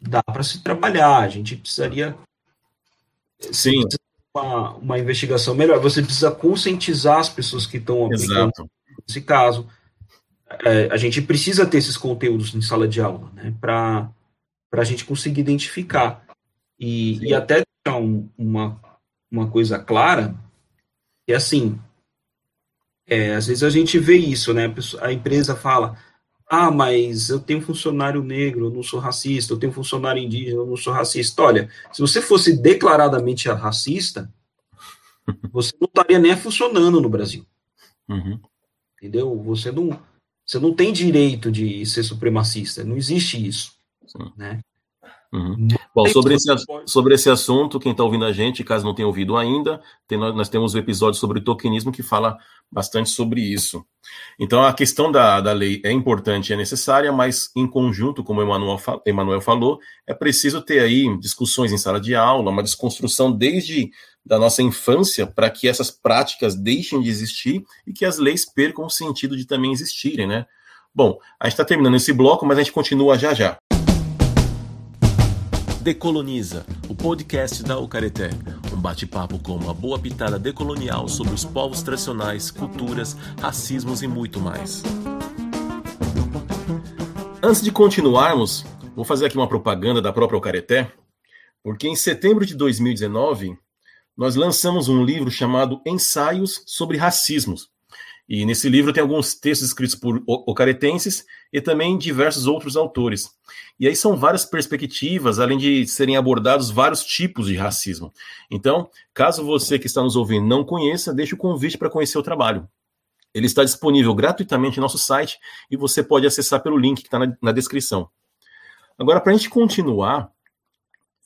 dá para se trabalhar. A gente precisaria. Sim. Uma, uma investigação melhor. Você precisa conscientizar as pessoas que estão aplicando Exato. esse caso é, a gente precisa ter esses conteúdos em sala de aula, né, para a gente conseguir identificar. E, e até um, uma, uma coisa clara, é assim, é, às vezes a gente vê isso, né, a empresa fala, ah, mas eu tenho funcionário negro, eu não sou racista, eu tenho funcionário indígena, eu não sou racista. Olha, se você fosse declaradamente racista, você não estaria nem funcionando no Brasil. Uhum. entendeu? Você não, você não tem direito de ser supremacista, não existe isso. Né? Uhum. Bom, sobre esse, sobre esse assunto, quem está ouvindo a gente, caso não tenha ouvido ainda, tem, nós temos o um episódio sobre tokenismo que fala bastante sobre isso. Então, a questão da, da lei é importante e é necessária, mas em conjunto, como o Emanuel, Emanuel falou, é preciso ter aí discussões em sala de aula, uma desconstrução desde da nossa infância para que essas práticas deixem de existir e que as leis percam o sentido de também existirem, né? Bom, a gente está terminando esse bloco, mas a gente continua já já. Decoloniza, o podcast da Ucareté. Um bate-papo com uma boa pitada decolonial sobre os povos tradicionais, culturas, racismos e muito mais. Antes de continuarmos, vou fazer aqui uma propaganda da própria Ucareté, porque em setembro de 2019 nós lançamos um livro chamado Ensaios sobre Racismos. E nesse livro tem alguns textos escritos por ocaretenses e também diversos outros autores. E aí são várias perspectivas, além de serem abordados vários tipos de racismo. Então, caso você que está nos ouvindo não conheça, deixe o convite para conhecer o trabalho. Ele está disponível gratuitamente no nosso site e você pode acessar pelo link que está na, na descrição. Agora, para a gente continuar,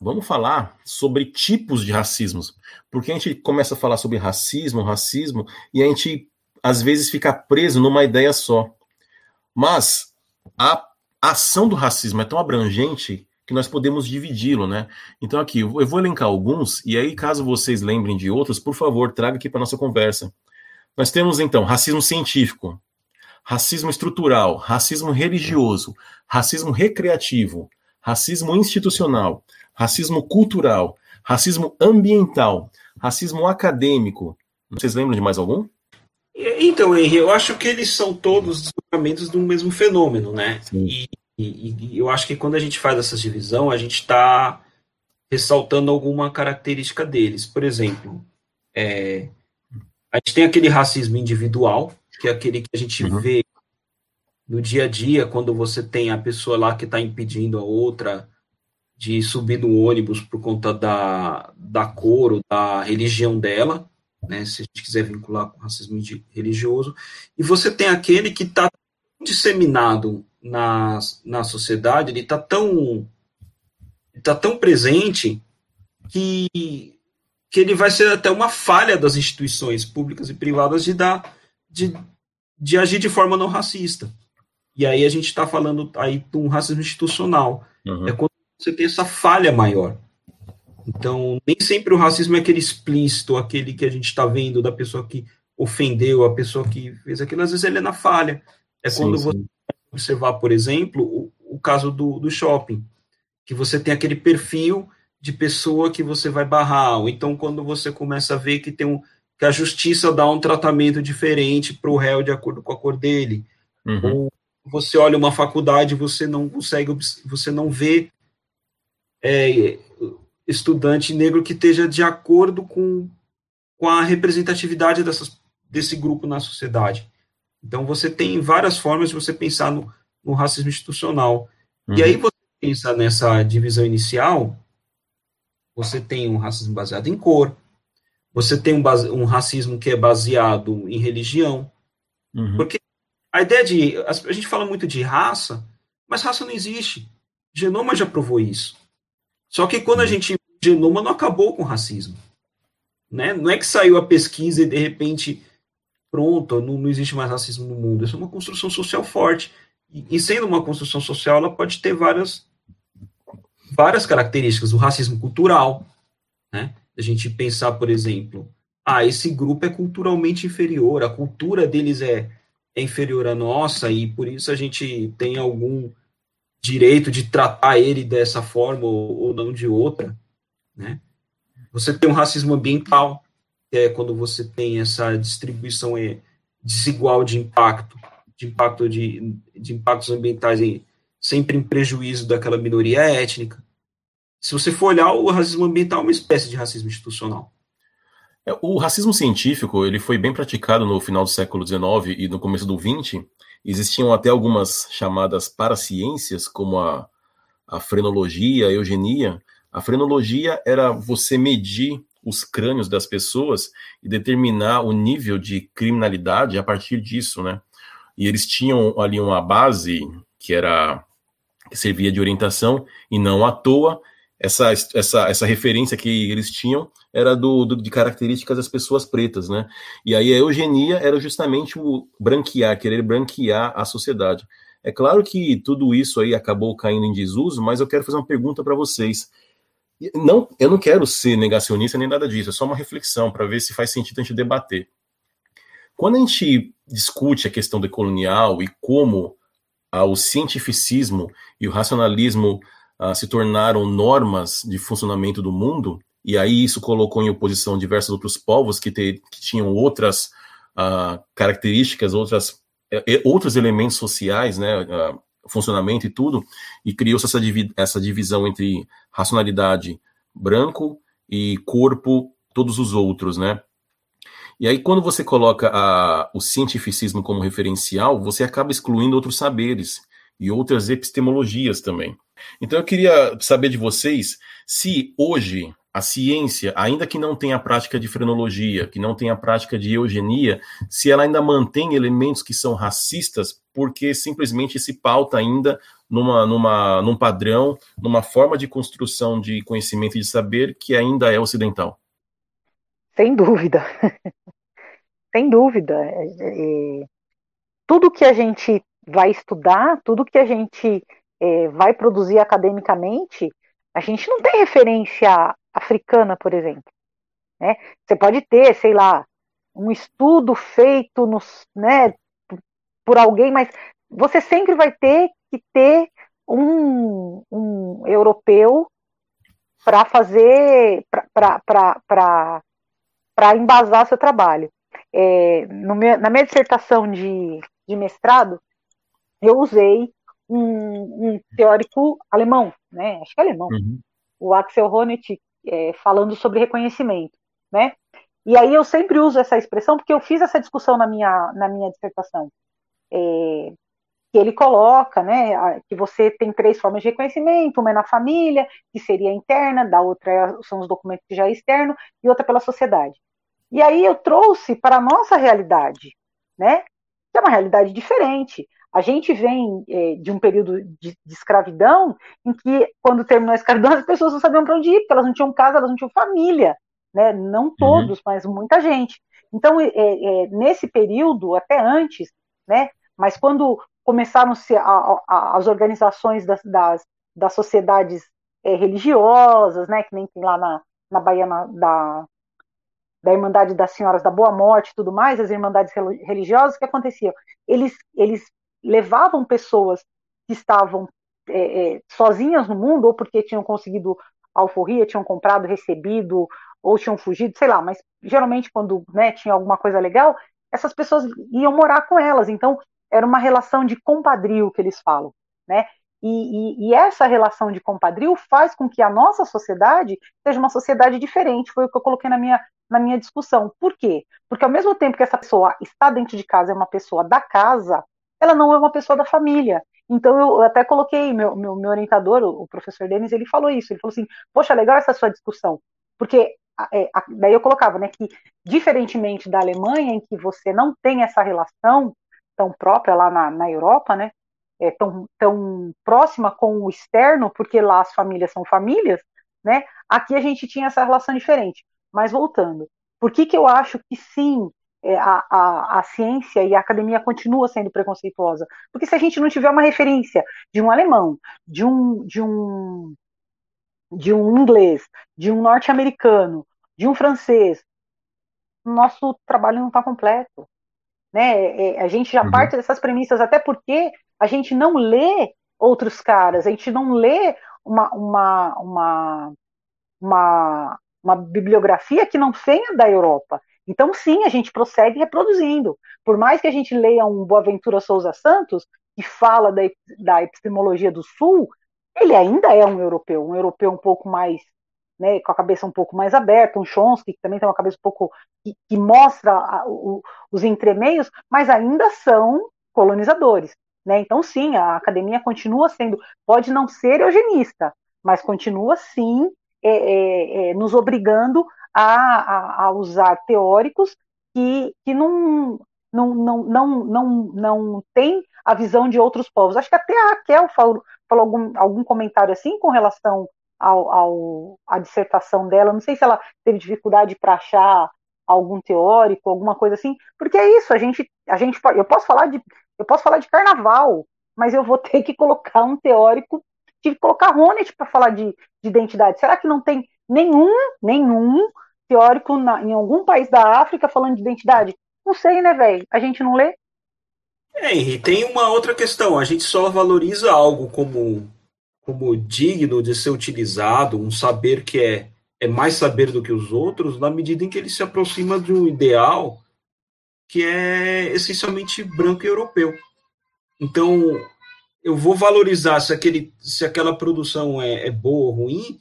vamos falar sobre tipos de racismos. Porque a gente começa a falar sobre racismo, racismo, e a gente às vezes fica preso numa ideia só. Mas a ação do racismo é tão abrangente que nós podemos dividi-lo, né? Então aqui eu vou elencar alguns e aí caso vocês lembrem de outros, por favor, traga aqui para nossa conversa. Nós temos então racismo científico, racismo estrutural, racismo religioso, racismo recreativo, racismo institucional, racismo cultural, racismo ambiental, racismo acadêmico. Vocês lembram de mais algum? Então, Henry, eu acho que eles são todos desdobramentos do mesmo fenômeno, né? E, e, e, eu acho que quando a gente faz essa divisão, a gente está ressaltando alguma característica deles. Por exemplo, é, a gente tem aquele racismo individual, que é aquele que a gente uhum. vê no dia a dia, quando você tem a pessoa lá que está impedindo a outra de subir no ônibus por conta da, da cor ou da religião dela né, se a gente quiser vincular com racismo religioso, e você tem aquele que está disseminado na, na sociedade, ele está tão, tá tão presente que, que ele vai ser até uma falha das instituições públicas e privadas de, dar, de, de agir de forma não racista. E aí a gente está falando aí de um racismo institucional. Uhum. É quando você tem essa falha maior. Então, nem sempre o racismo é aquele explícito, aquele que a gente está vendo da pessoa que ofendeu, a pessoa que fez aquilo, às vezes ele é na falha. É sim, quando sim. você observar, por exemplo, o, o caso do, do shopping, que você tem aquele perfil de pessoa que você vai barrar, ou então quando você começa a ver que tem um que a justiça dá um tratamento diferente para o réu de acordo com a cor dele, uhum. ou você olha uma faculdade, você não consegue, você não vê é, estudante negro que esteja de acordo com, com a representatividade dessas, desse grupo na sociedade. Então, você tem várias formas de você pensar no, no racismo institucional. Uhum. E aí, você pensa nessa divisão inicial, você tem um racismo baseado em cor, você tem um, base, um racismo que é baseado em religião, uhum. porque a ideia de. A gente fala muito de raça, mas raça não existe. Genoma já provou isso. Só que quando a uhum. gente. Genoma não acabou com o racismo. Né? Não é que saiu a pesquisa e de repente. Pronto, não, não existe mais racismo no mundo. Isso é uma construção social forte. E, e sendo uma construção social, ela pode ter várias, várias características. O racismo cultural. Né? A gente pensar, por exemplo, ah, esse grupo é culturalmente inferior, a cultura deles é, é inferior à nossa e por isso a gente tem algum direito de tratar ele dessa forma ou, ou não de outra, né? Você tem um racismo ambiental, que é quando você tem essa distribuição é, desigual de impacto, de impacto de, de impactos ambientais em, sempre em prejuízo daquela minoria étnica. Se você for olhar, o racismo ambiental é uma espécie de racismo institucional. É, o racismo científico ele foi bem praticado no final do século XIX e no começo do XX, Existiam até algumas chamadas paraciências, como a, a frenologia, a eugenia. A frenologia era você medir os crânios das pessoas e determinar o nível de criminalidade a partir disso, né? E eles tinham ali uma base que era que servia de orientação e não à toa essa, essa, essa referência que eles tinham era do, do, de características das pessoas pretas, né? E aí a eugenia era justamente o branquear, querer branquear a sociedade. É claro que tudo isso aí acabou caindo em desuso, mas eu quero fazer uma pergunta para vocês. Não, eu não quero ser negacionista nem nada disso, é só uma reflexão para ver se faz sentido a gente debater. Quando a gente discute a questão decolonial e como ah, o cientificismo e o racionalismo ah, se tornaram normas de funcionamento do mundo, e aí isso colocou em oposição diversos outros povos que, ter, que tinham outras ah, características, outras é, outros elementos sociais, né, funcionamento e tudo, e criou-se essa, essa divisão entre racionalidade branco e corpo todos os outros, né? E aí, quando você coloca a, o cientificismo como referencial, você acaba excluindo outros saberes e outras epistemologias também. Então, eu queria saber de vocês se hoje a ciência, ainda que não tenha a prática de frenologia, que não tenha a prática de eugenia, se ela ainda mantém elementos que são racistas, porque simplesmente se pauta ainda numa, numa, num padrão, numa forma de construção de conhecimento e de saber que ainda é ocidental. Sem dúvida. Sem dúvida. É, é, tudo que a gente vai estudar, tudo que a gente é, vai produzir academicamente, a gente não tem referência africana, por exemplo. Né? Você pode ter, sei lá, um estudo feito nos, né, por alguém, mas você sempre vai ter que ter um, um europeu para fazer, para embasar seu trabalho. É, meu, na minha dissertação de, de mestrado, eu usei um, um, teórico alemão, né? Acho que é alemão, uhum. o Axel Honneth, é, falando sobre reconhecimento, né? E aí eu sempre uso essa expressão porque eu fiz essa discussão na minha, na minha dissertação. É, que ele coloca, né, que você tem três formas de reconhecimento, uma é na família, que seria interna, da outra é, são os documentos que já é externo, e outra pela sociedade. E aí eu trouxe para a nossa realidade, né, que é uma realidade diferente. A gente vem é, de um período de, de, escravidão em que, quando terminou a escravidão, as pessoas não sabiam para onde ir, porque elas não tinham casa, elas não tinham família, né? Não uhum. todos, uhum. mas muita gente. Então, é, é, nesse período, até antes, né? Mas quando começaram-se as organizações das, das, das sociedades é, religiosas, né? Que nem tem lá na, na Bahia da, da Irmandade das Senhoras da Boa Morte e tudo mais, as irmandades religiosas, o que acontecia? Eles, eles levavam pessoas que estavam é, é, sozinhas no mundo, ou porque tinham conseguido alforria, tinham comprado, recebido, ou tinham fugido, sei lá, mas geralmente quando né, tinha alguma coisa legal, essas pessoas iam morar com elas. Então, era uma relação de compadrio que eles falam, né? E, e, e, essa relação de compadrio faz com que a nossa sociedade seja uma sociedade diferente, foi o que eu coloquei na minha, na minha discussão. Por quê? Porque ao mesmo tempo que essa pessoa está dentro de casa, é uma pessoa da casa, ela não é uma pessoa da família. Então eu até coloquei, meu, meu, meu orientador, o professor Denis, ele falou isso, ele falou assim, poxa, legal essa sua discussão, porque é, daí eu colocava, né, que diferentemente da Alemanha, em que você não tem essa relação tão própria lá na, na Europa, né, é, tão, tão próxima com o externo, porque lá as famílias são famílias, né, aqui a gente tinha essa relação diferente. Mas voltando, por que que eu acho que sim, é, a, a, a, ciência e a academia continua sendo preconceituosa. Porque se a gente não tiver uma referência de um alemão, de um, de um, de um inglês, de um norte-americano, de um francês, nosso trabalho não está completo. Né? É, a gente já uhum. parte dessas premissas, até porque a gente não lê outros caras, a gente não lê uma, uma, uma, uma, uma bibliografia que não venha da Europa. Então, sim, a gente prossegue reproduzindo. Por mais que a gente leia um Boaventura Souza Santos, que fala da, da epistemologia do Sul, ele ainda é um europeu, um europeu um pouco mais, né, com a cabeça um pouco mais aberta, um Chomsky, que também tem uma cabeça um pouco, que, que mostra a, o, os entremeios, mas ainda são colonizadores. Né? Então, sim, a academia continua sendo, pode não ser eugenista, mas continua, sim, é, é, é, nos obrigando a, a, a usar teóricos que, que não, não, não, não, não, não tem a visão de outros povos. Acho que até a Raquel falou, falou algum, algum comentário assim com relação ao, ao, à dissertação dela. Não sei se ela teve dificuldade para achar algum teórico, alguma coisa assim, porque é isso, a gente, a gente eu posso falar de eu posso falar de carnaval, mas eu vou ter que colocar um teórico, tive que colocar Ronet para falar de, de identidade. Será que não tem nenhum, nenhum teórico na, em algum país da África falando de identidade? Não sei, né, velho? A gente não lê? É, e tem uma outra questão. A gente só valoriza algo como, como digno de ser utilizado, um saber que é, é mais saber do que os outros, na medida em que ele se aproxima de um ideal que é essencialmente branco e europeu. Então, eu vou valorizar se, aquele, se aquela produção é, é boa ou ruim,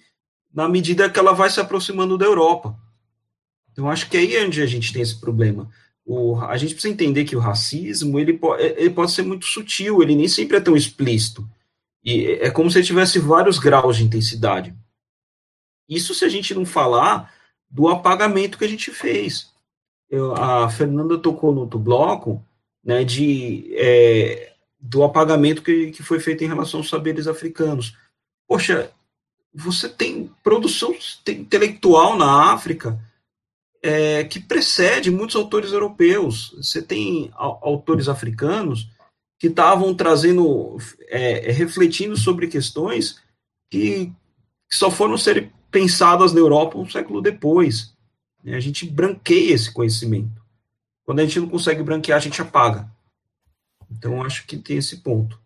na medida que ela vai se aproximando da Europa. Então, acho que é aí onde a gente tem esse problema. O, a gente precisa entender que o racismo ele, ele pode ser muito sutil, ele nem sempre é tão explícito. E é como se tivesse vários graus de intensidade. Isso se a gente não falar do apagamento que a gente fez. Eu, a Fernanda tocou no outro bloco né, de, é, do apagamento que, que foi feito em relação aos saberes africanos. Poxa, você tem produção intelectual na África é, que precede muitos autores europeus. Você tem autores africanos que estavam trazendo, é, é, refletindo sobre questões que, que, só foram ser pensadas na Europa um século depois. A gente branqueia esse conhecimento. Quando a gente não consegue branquear, a gente apaga. Então, acho que tem esse ponto.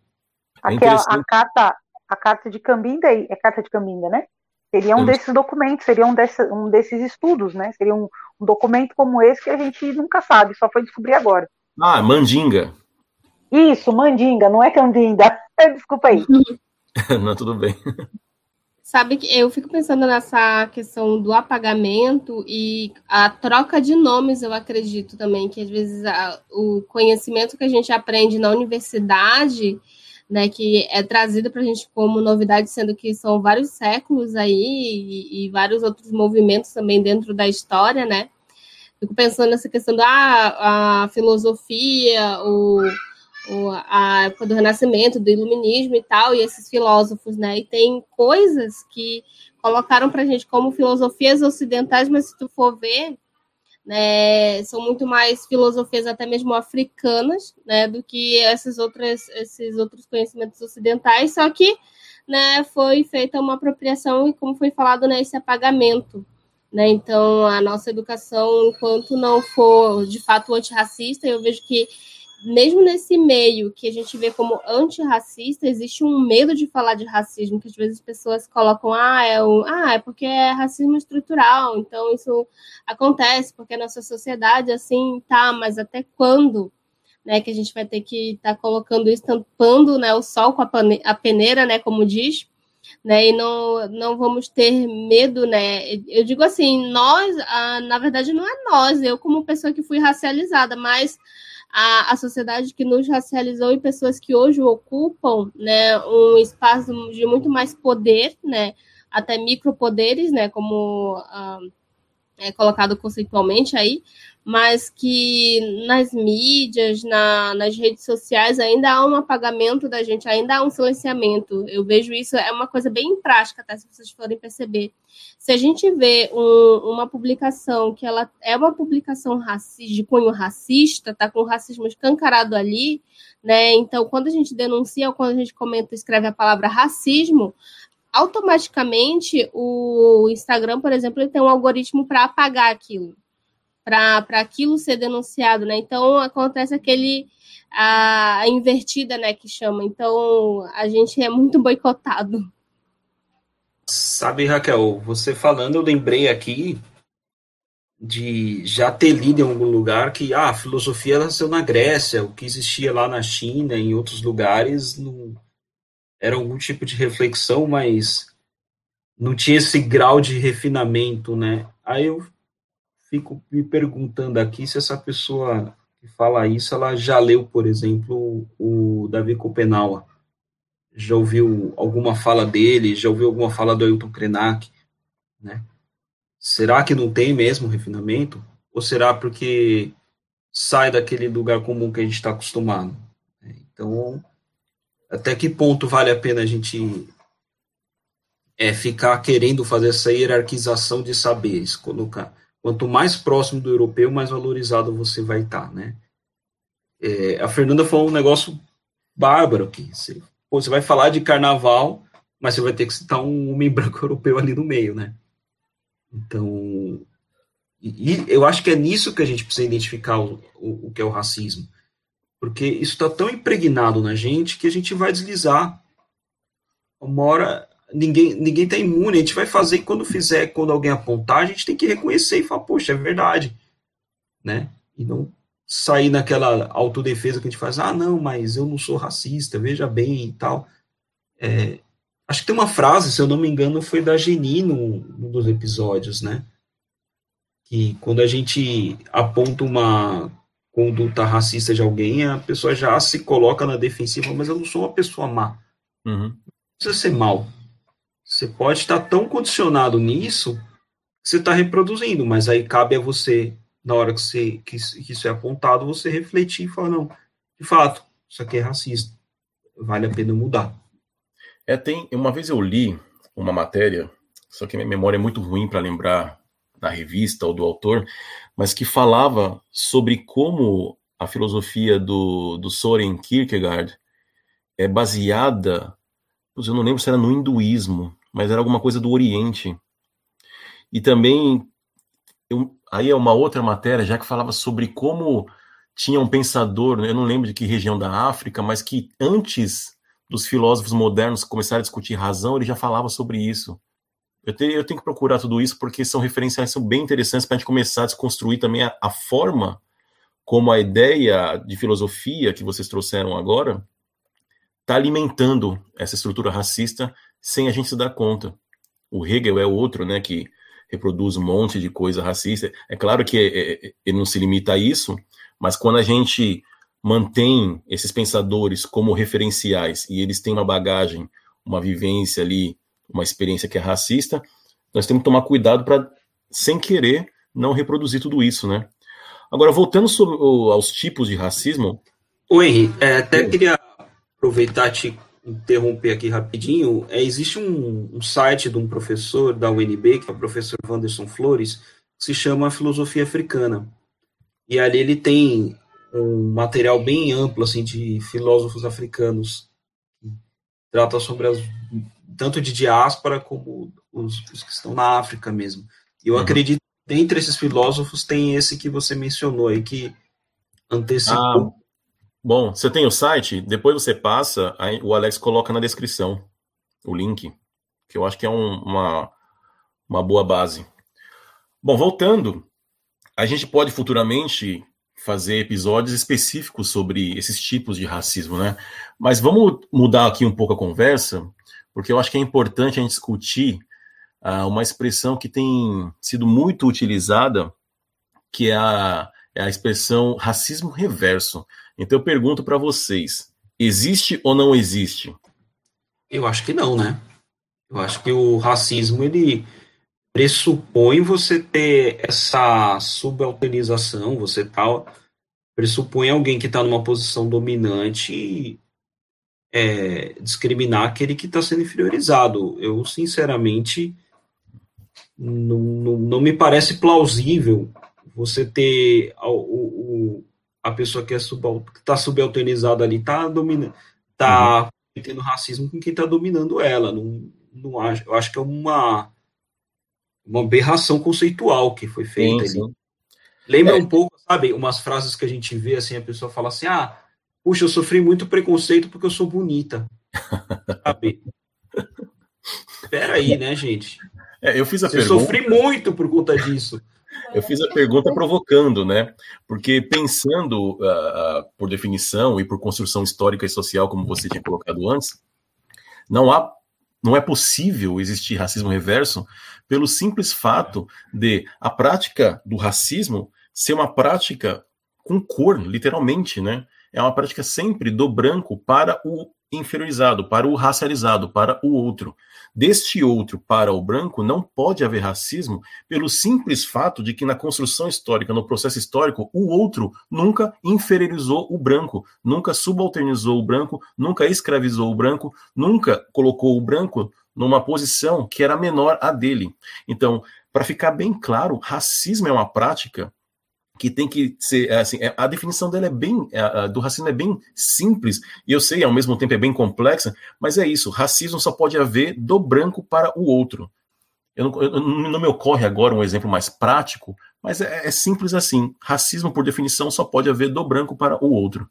Aquela, é a, carta, a carta de Cambinda, é carta de Cambinda, né? Seria um desses documentos, seria um, desse, um desses estudos, né? Seria um, um, documento como esse que a gente nunca sabe, só foi descobrir agora. Ah, Mandinga. Isso, Mandinga, não é Candinda. Desculpa aí. não, tudo bem. Sabe que eu fico pensando nessa questão do apagamento e a troca de nomes, eu acredito também, que às vezes a, o conhecimento que a gente aprende na universidade né, que é trazido para a gente como novidade, sendo que são vários séculos aí e, e, vários outros movimentos também dentro da história, né? Fico pensando nessa questão da ah, a filosofia, o, o, a época do Renascimento, do Iluminismo e tal, e esses filósofos, né? E tem coisas que colocaram para gente como filosofias ocidentais, mas se tu for ver, né, são muito mais filosofias até mesmo africanas, né, do que essas outras, esses outros conhecimentos ocidentais, só que, né, foi feita uma apropriação e como foi falado, né, esse apagamento, né, então a nossa educação, enquanto não for de fato antirracista, eu vejo que mesmo nesse meio que a gente vê como antirracista, existe um medo de falar de racismo, que às vezes as pessoas colocam, ah, é, um, ah, é porque é racismo estrutural, então isso acontece, porque a nossa sociedade assim tá, mas até quando? Né, que a gente vai ter que estar tá colocando isso, tampando né, o sol com a, a peneira, né, como diz, né, e não, não vamos ter medo, né, eu digo assim, nós, ah, na verdade não é nós, eu como pessoa que fui racializada, mas a, a sociedade que nos racializou e pessoas que hoje ocupam né, um espaço de muito mais poder, né, até micropoderes, né, como ah, é colocado conceitualmente aí, mas que nas mídias, na, nas redes sociais, ainda há um apagamento da gente, ainda há um silenciamento. Eu vejo isso, é uma coisa bem prática, tá? Se vocês forem perceber. Se a gente vê um, uma publicação que ela é uma publicação racista, de cunho racista, tá com o racismo escancarado ali, né? Então, quando a gente denuncia ou quando a gente comenta, escreve a palavra racismo, automaticamente o Instagram, por exemplo, ele tem um algoritmo para apagar aquilo para aquilo ser denunciado, né? Então acontece aquele a, a, invertida, né, que chama. Então a gente é muito boicotado. Sabe, Raquel, você falando, eu lembrei aqui de já ter lido em algum lugar que ah, a filosofia nasceu na Grécia, o que existia lá na China, em outros lugares, não, era algum tipo de reflexão, mas não tinha esse grau de refinamento, né? Aí eu fico me perguntando aqui se essa pessoa que fala isso, ela já leu, por exemplo, o Davi Copenaua. Já ouviu alguma fala dele, já ouviu alguma fala do Ailton Krenak, né? será que não tem mesmo refinamento? Ou será porque sai daquele lugar comum que a gente está acostumado? Então, até que ponto vale a pena a gente é, ficar querendo fazer essa hierarquização de saberes, colocar quanto mais próximo do europeu, mais valorizado você vai estar, tá, né? É, a Fernanda falou um negócio bárbaro aqui. Você, pô, você vai falar de carnaval, mas você vai ter que citar um homem branco europeu ali no meio, né? Então, e, e eu acho que é nisso que a gente precisa identificar o, o, o que é o racismo. Porque isso está tão impregnado na gente que a gente vai deslizar. Uma hora ninguém ninguém está imune, a gente vai fazer e quando fizer, quando alguém apontar, a gente tem que reconhecer e falar, poxa, é verdade. Né? E não sair naquela autodefesa que a gente faz, ah, não, mas eu não sou racista, veja bem e tal. É, acho que tem uma frase, se eu não me engano, foi da Geni num, num dos episódios, né? Que quando a gente aponta uma conduta racista de alguém, a pessoa já se coloca na defensiva, mas eu não sou uma pessoa má. Uhum. Não precisa ser mal. Você pode estar tão condicionado nisso que você está reproduzindo, mas aí cabe a você na hora que, você, que, que isso é apontado, você refletir e falar, não, de fato, isso aqui é racista, vale a pena mudar. É, tem, uma vez eu li uma matéria, só que minha memória é muito ruim para lembrar da revista ou do autor, mas que falava sobre como a filosofia do, do Soren Kierkegaard é baseada, eu não lembro se era no hinduísmo, mas era alguma coisa do Oriente. E também eu, aí é uma outra matéria, já que falava sobre como tinha um pensador, eu não lembro de que região da África, mas que antes dos filósofos modernos começarem a discutir razão, ele já falava sobre isso. Eu, te, eu tenho que procurar tudo isso porque são referenciais são bem interessantes para a gente começar a desconstruir também a, a forma como a ideia de filosofia que vocês trouxeram agora está alimentando essa estrutura racista sem a gente se dar conta. O Hegel é outro, né, que reproduz um monte de coisa racista. É claro que é, é, ele não se limita a isso, mas quando a gente mantém esses pensadores como referenciais e eles têm uma bagagem, uma vivência ali, uma experiência que é racista, nós temos que tomar cuidado para, sem querer, não reproduzir tudo isso, né? Agora, voltando sobre, aos tipos de racismo. Oi, é, até queria aproveitar te interromper aqui rapidinho, é, existe um, um, site de um professor da UNB, que é o professor Wanderson Flores, que se chama Filosofia Africana. E ali ele tem um material bem amplo assim de filósofos africanos que trata sobre as tanto de diáspora como os, os que estão na África mesmo. E eu uhum. acredito que dentre esses filósofos tem esse que você mencionou aí que antecipou ah Bom, você tem o site, depois você passa, aí o Alex coloca na descrição o link, que eu acho que é um, uma, uma boa base. Bom, voltando, a gente pode futuramente fazer episódios específicos sobre esses tipos de racismo, né? Mas vamos mudar aqui um pouco a conversa, porque eu acho que é importante a gente discutir uh, uma expressão que tem sido muito utilizada, que é a, é a expressão racismo reverso. Então eu pergunto para vocês: existe ou não existe? Eu acho que não, né? Eu acho que o racismo ele pressupõe você ter essa subalternização, você tá pressupõe alguém que está numa posição dominante e é, discriminar aquele que está sendo inferiorizado. Eu, sinceramente, não, não, não, me parece plausível você ter o, o, a pessoa que é está subalternizada ali está dominando, está uhum. cometendo racismo com quem está dominando ela. Não, não acho, eu acho que é uma uma aberração conceitual que foi feita sim, ali. Sim. Lembra é. um pouco, sabe, umas frases que a gente vê assim, a pessoa fala assim: "Ah, puxa, eu sofri muito preconceito porque eu sou bonita". sabe? Espera aí, né, gente? É, eu fiz a Você pergunta. sofri muito por conta disso. Eu fiz a pergunta provocando, né? Porque pensando, uh, por definição e por construção histórica e social, como você tinha colocado antes, não há, não é possível existir racismo reverso pelo simples fato de a prática do racismo ser uma prática com cor, literalmente, né? É uma prática sempre do branco para o inferiorizado, para o racializado, para o outro. Deste outro para o branco não pode haver racismo pelo simples fato de que na construção histórica, no processo histórico, o outro nunca inferiorizou o branco, nunca subalternizou o branco, nunca escravizou o branco, nunca colocou o branco numa posição que era menor a dele. Então, para ficar bem claro, racismo é uma prática que tem que ser é, assim, é, a definição dela é bem é, do racismo é bem simples e eu sei ao mesmo tempo é bem complexa, mas é isso. Racismo só pode haver do branco para o outro. Eu não, eu, não me ocorre agora um exemplo mais prático, mas é, é, simples assim. Racismo por definição só pode haver do branco para o outro.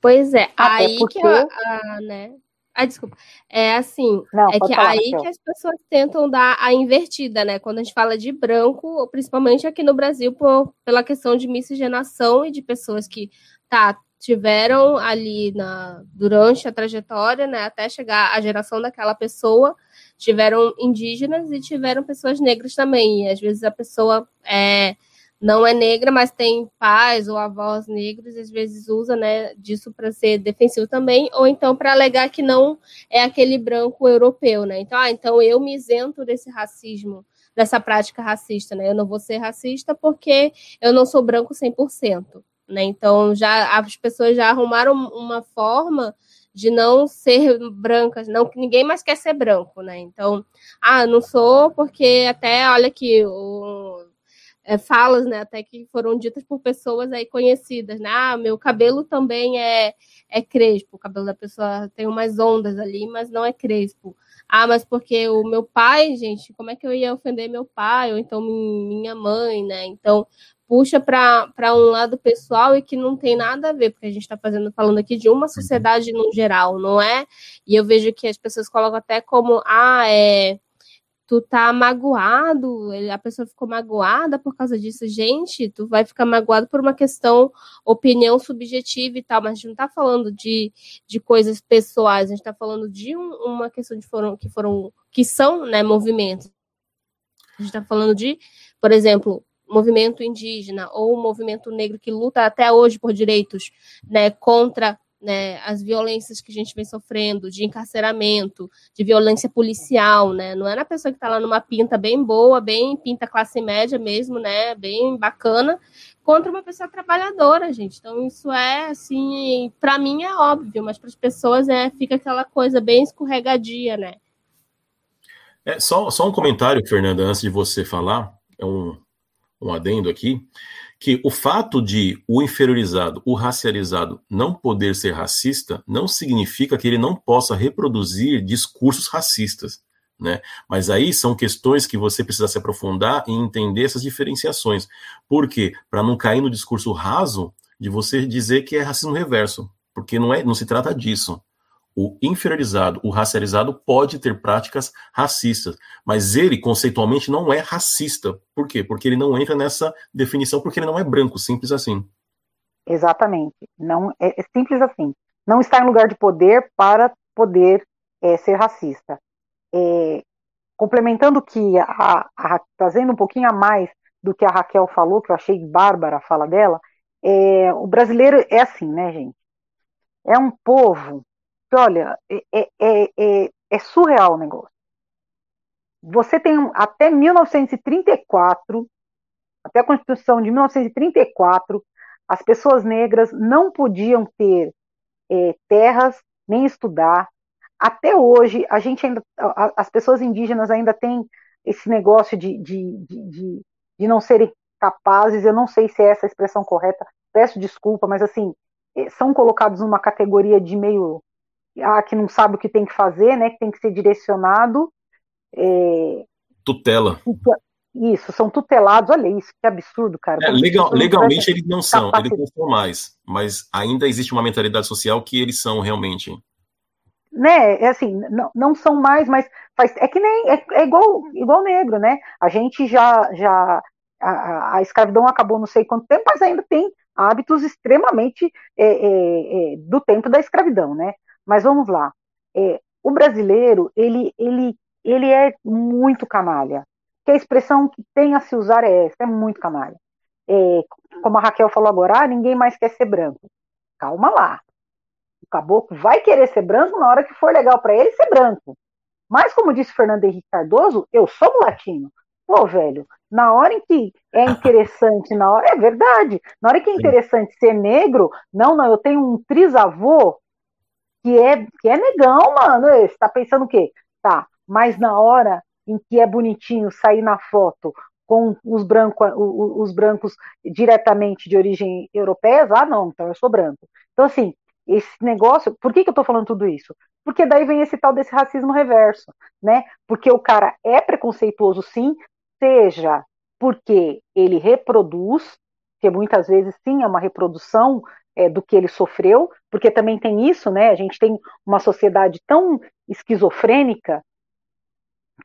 Pois é, Até aí porque... que a, a, né, ah, desculpa. É assim, Não, é que falar, aí que as pessoas tentam dar a invertida, né? Quando a gente fala de branco, principalmente aqui no Brasil, por, pela questão de miscigenação e de pessoas que tá, tiveram ali na, durante a trajetória, né, até chegar à geração daquela pessoa, tiveram indígenas e tiveram pessoas negras também. E às vezes a pessoa é não é negra, mas tem pais ou avós negros, às vezes usa né, disso para ser defensivo também, ou então para alegar que não é aquele branco europeu, né? Então, ah, então eu me isento desse racismo, dessa prática racista, né? Eu não vou ser racista porque eu não sou branco 100%, né? Então, já as pessoas já arrumaram uma forma de não ser brancas, não ninguém mais quer ser branco, né? Então, ah, não sou porque até olha que o é, falas, né, até que foram ditas por pessoas aí conhecidas, né? Ah, meu cabelo também é, é crespo, o cabelo da pessoa tem umas ondas ali, mas não é crespo. Ah, mas porque o meu pai, gente, como é que eu ia ofender meu pai ou então minha mãe, né? Então, puxa para um lado pessoal e que não tem nada a ver, porque a gente está fazendo falando aqui de uma sociedade no geral, não é? E eu vejo que as pessoas colocam até como ah, é tu tá magoado, a pessoa ficou magoada por causa disso. Gente, tu vai ficar magoado por uma questão, opinião subjetiva e tal, mas a gente não tá falando de, de coisas pessoais, a gente tá falando de um, uma questão de foram, que foram, que são, né, movimentos. A gente tá falando de, por exemplo, movimento indígena ou movimento negro que luta até hoje por direitos, né, contra né, as violências que a gente vem sofrendo, de encarceramento, de violência policial, né? Não é na pessoa que está lá numa pinta bem boa, bem pinta classe média mesmo, né? Bem bacana, contra uma pessoa trabalhadora, gente. Então isso é assim, para mim é óbvio, mas para as pessoas é fica aquela coisa bem escorregadia, né? É, só, só um comentário, Fernanda, antes de você falar, é um, um adendo aqui que o fato de o inferiorizado, o racializado, não poder ser racista, não significa que ele não possa reproduzir discursos racistas. Né? Mas aí são questões que você precisa se aprofundar e entender essas diferenciações. Por quê? Para não cair no discurso raso de você dizer que é racismo reverso, porque não é, não se trata disso. O inferiorizado, o racializado pode ter práticas racistas, mas ele conceitualmente não é racista. Por quê? Porque ele não entra nessa definição, porque ele não é branco, simples assim. Exatamente. Não é, é simples assim. Não está em lugar de poder para poder é, ser racista. É, complementando que a, a, trazendo um pouquinho a mais do que a Raquel falou, que eu achei bárbara a fala dela, é, o brasileiro é assim, né, gente? É um povo olha, é, é, é, é, é surreal o negócio. Você tem até 1934, até a Constituição de 1934, as pessoas negras não podiam ter é, terras nem estudar. Até hoje, a gente ainda, as pessoas indígenas ainda têm esse negócio de, de, de, de, não serem capazes. Eu não sei se é essa a expressão correta. Peço desculpa, mas assim é, são colocados numa categoria de meio ah, que não sabe o que tem que fazer, né, que tem que ser direcionado. É, Tutela. Isso, são tutelados, olha isso, que absurdo, cara. É, legal, legalmente eles não são, eles não são mais, mas ainda existe uma mentalidade social que eles são realmente. Né, é assim, não, não são mais, mas faz, é que nem, é, é igual, igual negro, né, a gente já, já a, a, escravidão acabou não sei quanto tempo, mas ainda tem hábitos extremamente é, é, é do tempo da escravidão, né, mas vamos lá. É, o brasileiro, ele, ele, ele é muito canalha. Que a expressão que tem a se usar é essa, é muito canalha. É, como a Raquel falou agora, ah, ninguém mais quer ser branco. Calma lá. O caboclo vai querer ser branco na hora que for legal para ele ser branco. Mas, como disse Fernando Henrique Cardoso, eu sou mulatinho. Pô, velho, na hora em que é interessante, na hora, é verdade, na hora que é interessante ser negro, não, não, eu tenho um trisavô que é, que é negão, mano, você tá pensando o quê? Tá, mas na hora em que é bonitinho sair na foto com os, branco, os brancos diretamente de origem europeia, ah, não, então eu sou branco. Então, assim, esse negócio, por que, que eu tô falando tudo isso? Porque daí vem esse tal desse racismo reverso, né? Porque o cara é preconceituoso, sim, seja porque ele reproduz, que muitas vezes sim é uma reprodução é, do que ele sofreu, porque também tem isso, né? A gente tem uma sociedade tão esquizofrênica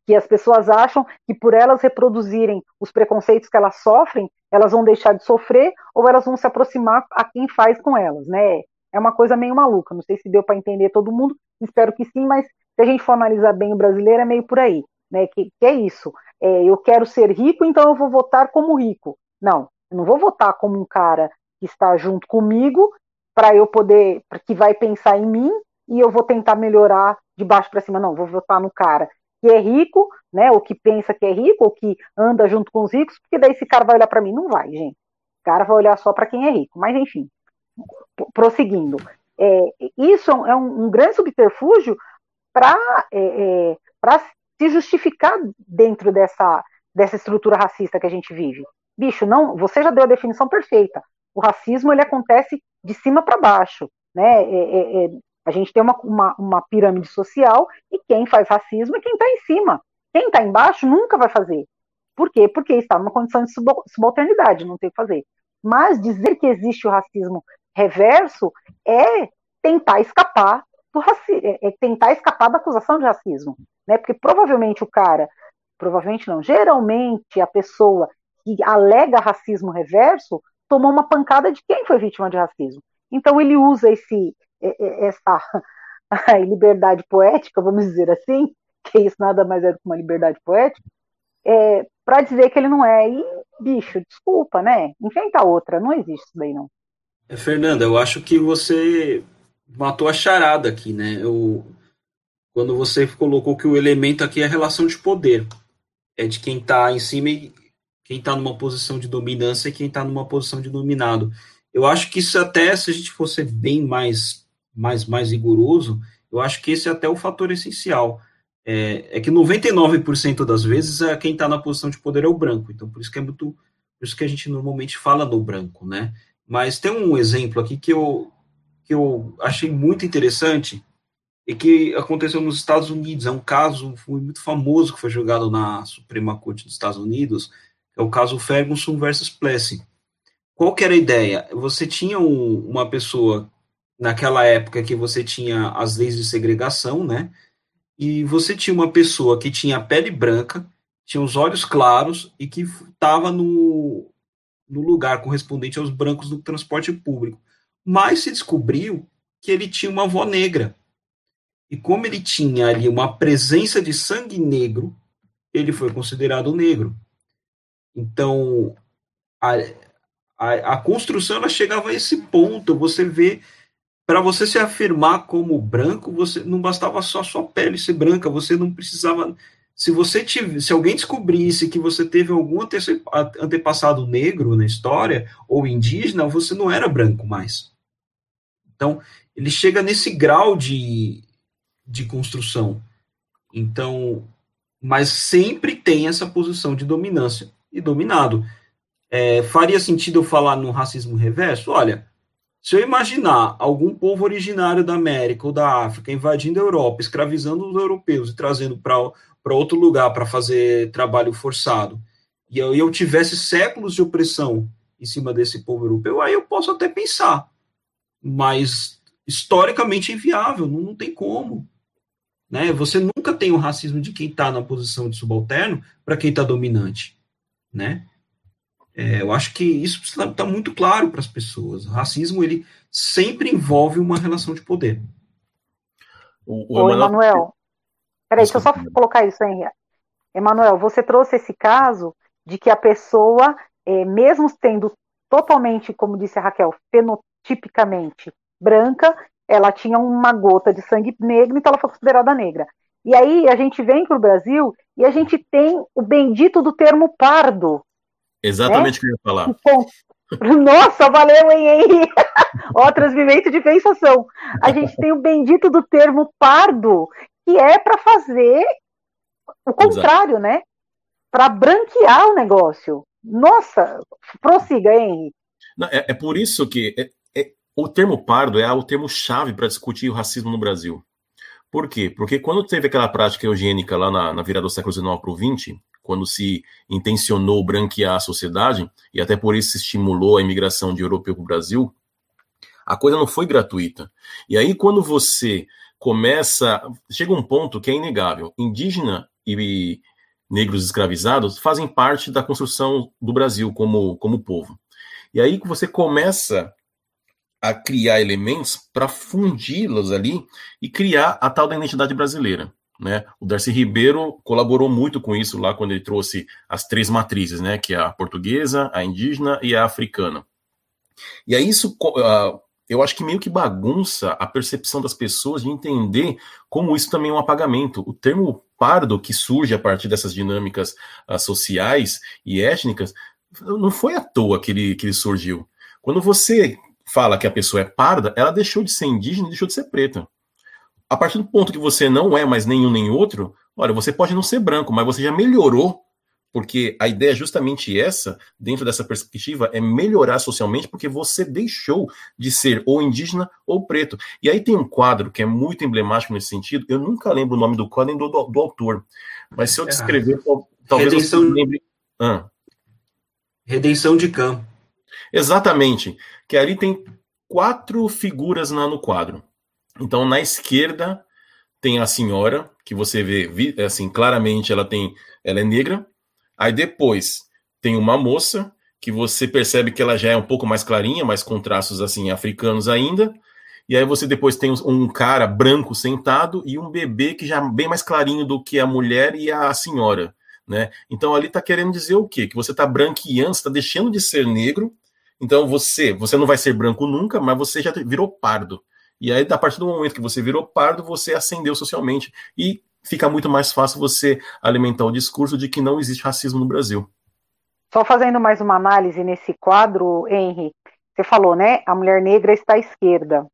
que as pessoas acham que por elas reproduzirem os preconceitos que elas sofrem, elas vão deixar de sofrer ou elas vão se aproximar a quem faz com elas, né? É uma coisa meio maluca. Não sei se deu para entender todo mundo, espero que sim, mas se a gente for analisar bem o brasileiro, é meio por aí, né? Que, que é isso. É, eu quero ser rico, então eu vou votar como rico. Não, eu não vou votar como um cara que está junto comigo para eu poder, que vai pensar em mim e eu vou tentar melhorar de baixo para cima. Não, vou votar no cara que é rico, né, ou que pensa que é rico, ou que anda junto com os ricos, porque daí esse cara vai olhar para mim. Não vai, gente. O cara vai olhar só para quem é rico. Mas, enfim, prosseguindo. É, isso é um, um, grande subterfúgio para é, é, se justificar dentro dessa, dessa estrutura racista que a gente vive. Bicho, não, você já deu a definição perfeita. O racismo ele acontece de cima para baixo, né? É, é, é, a gente tem uma, uma, uma, pirâmide social e quem faz racismo é quem está em cima. Quem está embaixo nunca vai fazer. Por quê? Porque está numa condição de subalternidade, não tem o que fazer. Mas dizer que existe o racismo reverso é tentar escapar do racismo, é, é tentar escapar da acusação de racismo, né? Porque provavelmente o cara, provavelmente não, geralmente a pessoa que alega racismo reverso tomou uma pancada de quem foi vítima de racismo. Então ele usa esse essa liberdade poética, vamos dizer assim, que isso nada mais é do que uma liberdade poética, é, para dizer que ele não é. E, bicho, desculpa, né? Inventa outra, não existe isso daí, não. É, Fernanda, eu acho que você matou a charada aqui, né? Eu, quando você colocou que o elemento aqui é a relação de poder. É de quem está em cima e quem está numa posição de dominância e quem está numa posição de dominado. Eu acho que isso até, se a gente fosse bem mais, mais, mais rigoroso, eu acho que esse é até o fator essencial. É, é que 99% das vezes é quem está na posição de poder é o branco. Então, por isso que é muito, por isso que a gente normalmente fala do branco, né? Mas tem um exemplo aqui que eu, que eu achei muito interessante e que aconteceu nos Estados Unidos. É um caso muito famoso que foi julgado na Suprema Corte dos Estados Unidos, é o caso Ferguson versus Plessy. Qual era a ideia? Você tinha um, uma pessoa naquela época que você tinha as leis de segregação, né? E você tinha uma pessoa que tinha pele branca, tinha os olhos claros e que estava no, no lugar correspondente aos brancos do transporte público. Mas se descobriu que ele tinha uma avó negra. E como ele tinha ali uma presença de sangue negro, ele foi considerado negro. Então, a, a, a construção ela chegava a esse ponto. Você vê, para você se afirmar como branco, você não bastava só sua pele ser branca, você não precisava se você tive, se alguém descobrisse que você teve algum antepassado negro na história ou indígena, você não era branco mais. Então, ele chega nesse grau de, de construção. Então, mas sempre tem essa posição de dominância e dominado. É, faria sentido eu falar no racismo reverso? Olha, se eu imaginar algum povo originário da América ou da África invadindo a Europa, escravizando os europeus e trazendo para outro lugar para fazer trabalho forçado, e eu, eu tivesse séculos de opressão em cima desse povo europeu, aí eu posso até pensar. Mas historicamente é inviável, não, não tem como. Né? Você nunca tem o racismo de quem está na posição de subalterno para quem está dominante. Né? É, eu acho que isso está tá muito claro para as pessoas. O racismo ele sempre envolve uma relação de poder. O, o Emanuel, Peraí, deixa eu só colocar isso aí. Emanuel, você trouxe esse caso de que a pessoa, é, mesmo tendo totalmente, como disse a Raquel, fenotipicamente branca, ela tinha uma gota de sangue negro, então ela foi considerada negra. E aí a gente vem para o Brasil e a gente tem o bendito do termo pardo. Exatamente o né? que eu ia falar. Nossa, valeu, hein, Henry? Ó, transmimento de sensação. A gente tem o bendito do termo pardo, que é para fazer o contrário, Exato. né? Para branquear o negócio. Nossa, prossiga, Henry. Não, é, é, por isso que é, é, o termo pardo é o termo chave para discutir o racismo no Brasil. Por quê? Porque quando teve aquela prática eugênica lá na, na virada do século XIX para o XX, quando se intencionou branquear a sociedade, e até por isso se estimulou a imigração de europeu para o Brasil, a coisa não foi gratuita. E aí, quando você começa. Chega um ponto que é inegável: indígena e negros escravizados fazem parte da construção do Brasil como, como povo. E aí você começa a criar elementos para fundi-los ali e criar a tal da identidade brasileira. Né? O Darcy Ribeiro colaborou muito com isso lá quando ele trouxe as três matrizes, né? que é a portuguesa, a indígena e a africana. E aí isso uh, eu acho que meio que bagunça a percepção das pessoas de entender como isso também é um apagamento. O termo pardo que surge a partir dessas dinâmicas uh, sociais e étnicas não foi à toa que ele, que ele surgiu. Quando você fala que a pessoa é parda, ela deixou de ser indígena e deixou de ser preta. A partir do ponto que você não é mais nenhum nem outro, olha, você pode não ser branco, mas você já melhorou, porque a ideia é justamente essa, dentro dessa perspectiva, é melhorar socialmente, porque você deixou de ser ou indígena ou preto. E aí tem um quadro que é muito emblemático nesse sentido, eu nunca lembro o nome do quadro nem do, do, do autor, mas se eu descrever, é. talvez Redenção... você lembre... Ah. Redenção de campo. Exatamente. Que ali tem quatro figuras na, no quadro. Então, na esquerda tem a senhora, que você vê assim claramente ela tem, ela é negra. Aí depois tem uma moça que você percebe que ela já é um pouco mais clarinha, mas com traços assim africanos ainda. E aí você depois tem um cara branco sentado e um bebê que já é bem mais clarinho do que a mulher e a senhora, né? Então ali está querendo dizer o quê? Que você está branqueando, está deixando de ser negro então você, você não vai ser branco nunca, mas você já virou pardo. E aí, a partir do momento que você virou pardo, você ascendeu socialmente e fica muito mais fácil você alimentar o discurso de que não existe racismo no Brasil. Só fazendo mais uma análise nesse quadro, Henry, você falou, né? A mulher negra está à esquerda.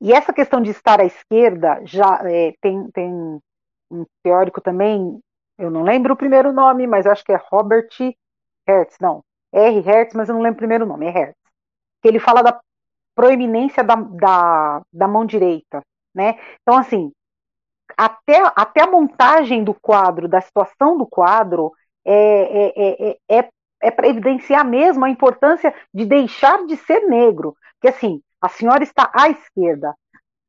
E essa questão de estar à esquerda já é, tem, tem um teórico também, eu não lembro o primeiro nome, mas acho que é Robert Hertz, não, R. Hertz, mas eu não lembro o primeiro nome, é Hertz. Que ele fala da proeminência da, da, da mão direita, né? Então, assim, até, até a montagem do quadro, da situação do quadro, é, é, é, é, é para evidenciar mesmo a importância de deixar de ser negro. Porque, assim, a senhora está à esquerda.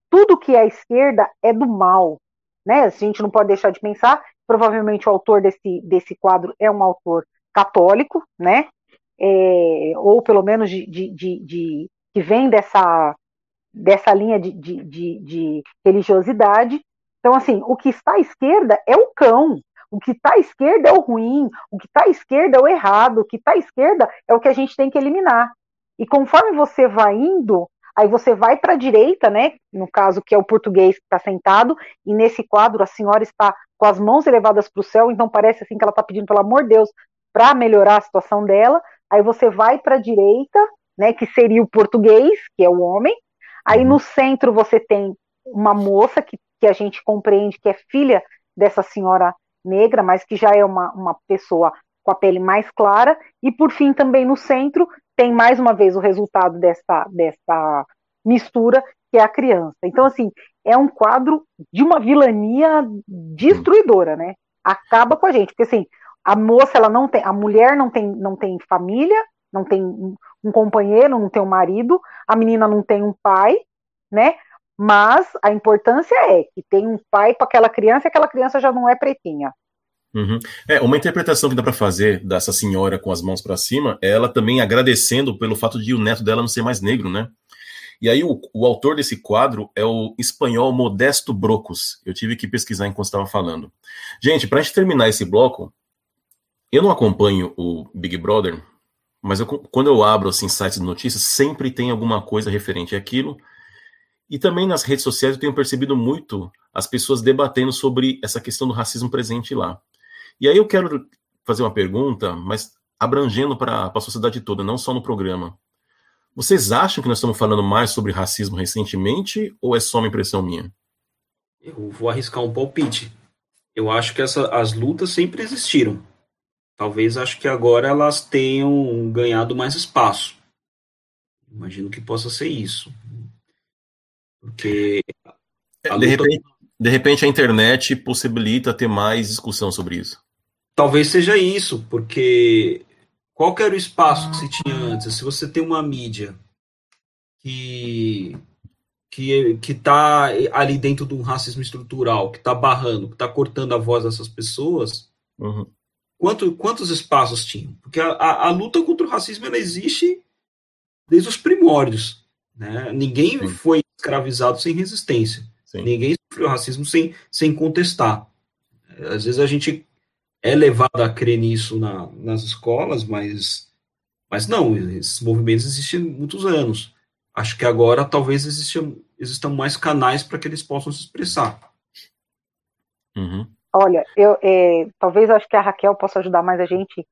Tudo que é à esquerda é do mal. Né? A gente não pode deixar de pensar. Provavelmente o autor desse, desse quadro é um autor católico, né? É, ou pelo menos de, de, de, de, que vem dessa, dessa linha de, de, religiosidade. Então, assim, o que está à esquerda é o cão, o que está à esquerda é o ruim, o que está à esquerda é o errado, o que está à esquerda é o que a gente tem que eliminar. E conforme você vai indo, aí você vai para a direita, né? No caso que é o português que está sentado, e nesse quadro a senhora está com as mãos elevadas para o céu, então parece assim que ela está pedindo pelo amor de Deus para melhorar a situação dela. Aí você vai para a direita, né, que seria o português, que é o homem. Aí no centro você tem uma moça que, que a gente compreende que é filha dessa senhora negra, mas que já é uma, uma pessoa com a pele mais clara. E por fim, também no centro, tem mais uma vez o resultado dessa, dessa mistura, que é a criança. Então, assim, é um quadro de uma vilania destruidora, né? Acaba com a gente, porque assim, a moça ela não tem, a mulher não tem, não tem família, não tem um companheiro, não tem um marido, a menina não tem um pai, né? Mas a importância é que tem um pai para aquela criança e aquela criança já não é pretinha. Uhum. É, uma interpretação que dá para fazer dessa senhora com as mãos para cima é ela também agradecendo pelo fato de o neto dela não ser mais negro, né? E aí o, o autor desse quadro é o espanhol Modesto Brocos. Eu tive que pesquisar enquanto estava falando. Gente, para gente terminar esse bloco, eu não acompanho o Big Brother, mas eu, quando eu abro assim, sites de notícias, sempre tem alguma coisa referente àquilo. E também nas redes sociais eu tenho percebido muito as pessoas debatendo sobre essa questão do racismo presente lá. E aí eu quero fazer uma pergunta, mas abrangendo para a sociedade toda, não só no programa. Vocês acham que nós estamos falando mais sobre racismo recentemente ou é só uma impressão minha? Eu vou arriscar um palpite. Eu acho que essa, as lutas sempre existiram. Talvez acho que agora elas tenham ganhado mais espaço. Imagino que possa ser isso. Porque. De, luta... repente, de repente a internet possibilita ter mais discussão sobre isso. Talvez seja isso, porque qual era o espaço que se tinha antes? Se você tem uma mídia que que que está ali dentro de um racismo estrutural, que está barrando, que está cortando a voz dessas pessoas, uhum. Quanto, quantos espaços tinham? Porque a, a, a, luta contra o racismo ela existe desde os primórdios. Né? Ninguém Sim. foi escravizado sem resistência. Sim. Ninguém sofreu racismo sem, sem contestar. Às vezes a gente é levado a crer nisso na, nas escolas, mas, mas não, esses movimentos existem há muitos anos. Acho que agora talvez existam, existam mais canais para que eles possam se expressar. Uhum. Olha, eu é, talvez acho que a Raquel possa ajudar mais a gente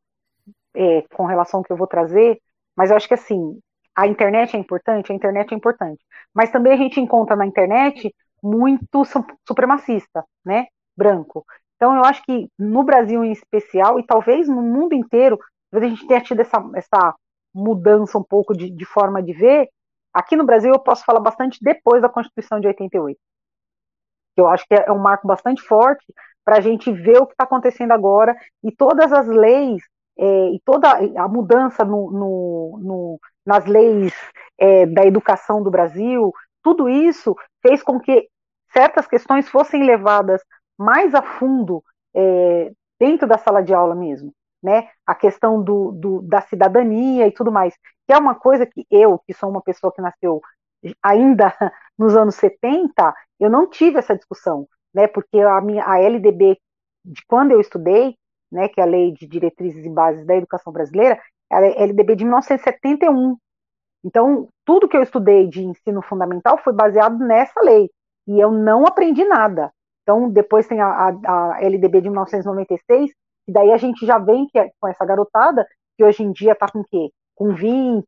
é, com relação ao que eu vou trazer, mas eu acho que assim, a internet é importante, a internet é importante, mas também a gente encontra na internet muito supremacista, né, branco. Então, eu acho que no Brasil em especial, e talvez no mundo inteiro, a gente tenha tido essa, essa mudança um pouco de, de forma de ver. Aqui no Brasil, eu posso falar bastante depois da Constituição de 88. Eu acho que é um marco bastante forte para a gente ver o que está acontecendo agora e todas as leis é, e toda a mudança no, no, no, nas leis é, da educação do Brasil, tudo isso fez com que certas questões fossem levadas mais a fundo é, dentro da sala de aula mesmo, né? A questão do, do, da cidadania e tudo mais, que é uma coisa que eu, que sou uma pessoa que nasceu ainda nos anos 70, eu não tive essa discussão, né? Porque a minha a LDB de quando eu estudei, né, que é a Lei de Diretrizes e Bases da Educação Brasileira, é a LDB de 1971. Então, tudo que eu estudei de ensino fundamental foi baseado nessa lei. E eu não aprendi nada. Então, depois tem a, a, a LDB de 1996, e daí a gente já vem que, é com essa garotada, que hoje em dia está com o quê? Com 20,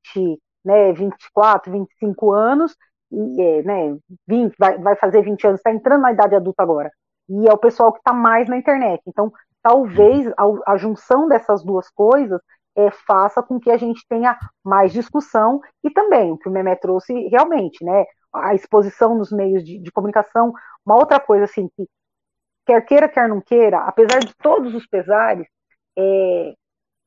né, 24, 25 anos, e, é, né, 20, vai, vai fazer 20 anos, está entrando na idade adulta agora. E é o pessoal que está mais na internet. Então, talvez a, a junção dessas duas coisas é, faça com que a gente tenha mais discussão e também o que o Memé trouxe realmente, né? A exposição nos meios de, de comunicação, uma outra coisa assim que quer queira quer não queira, apesar de todos os pesares, é,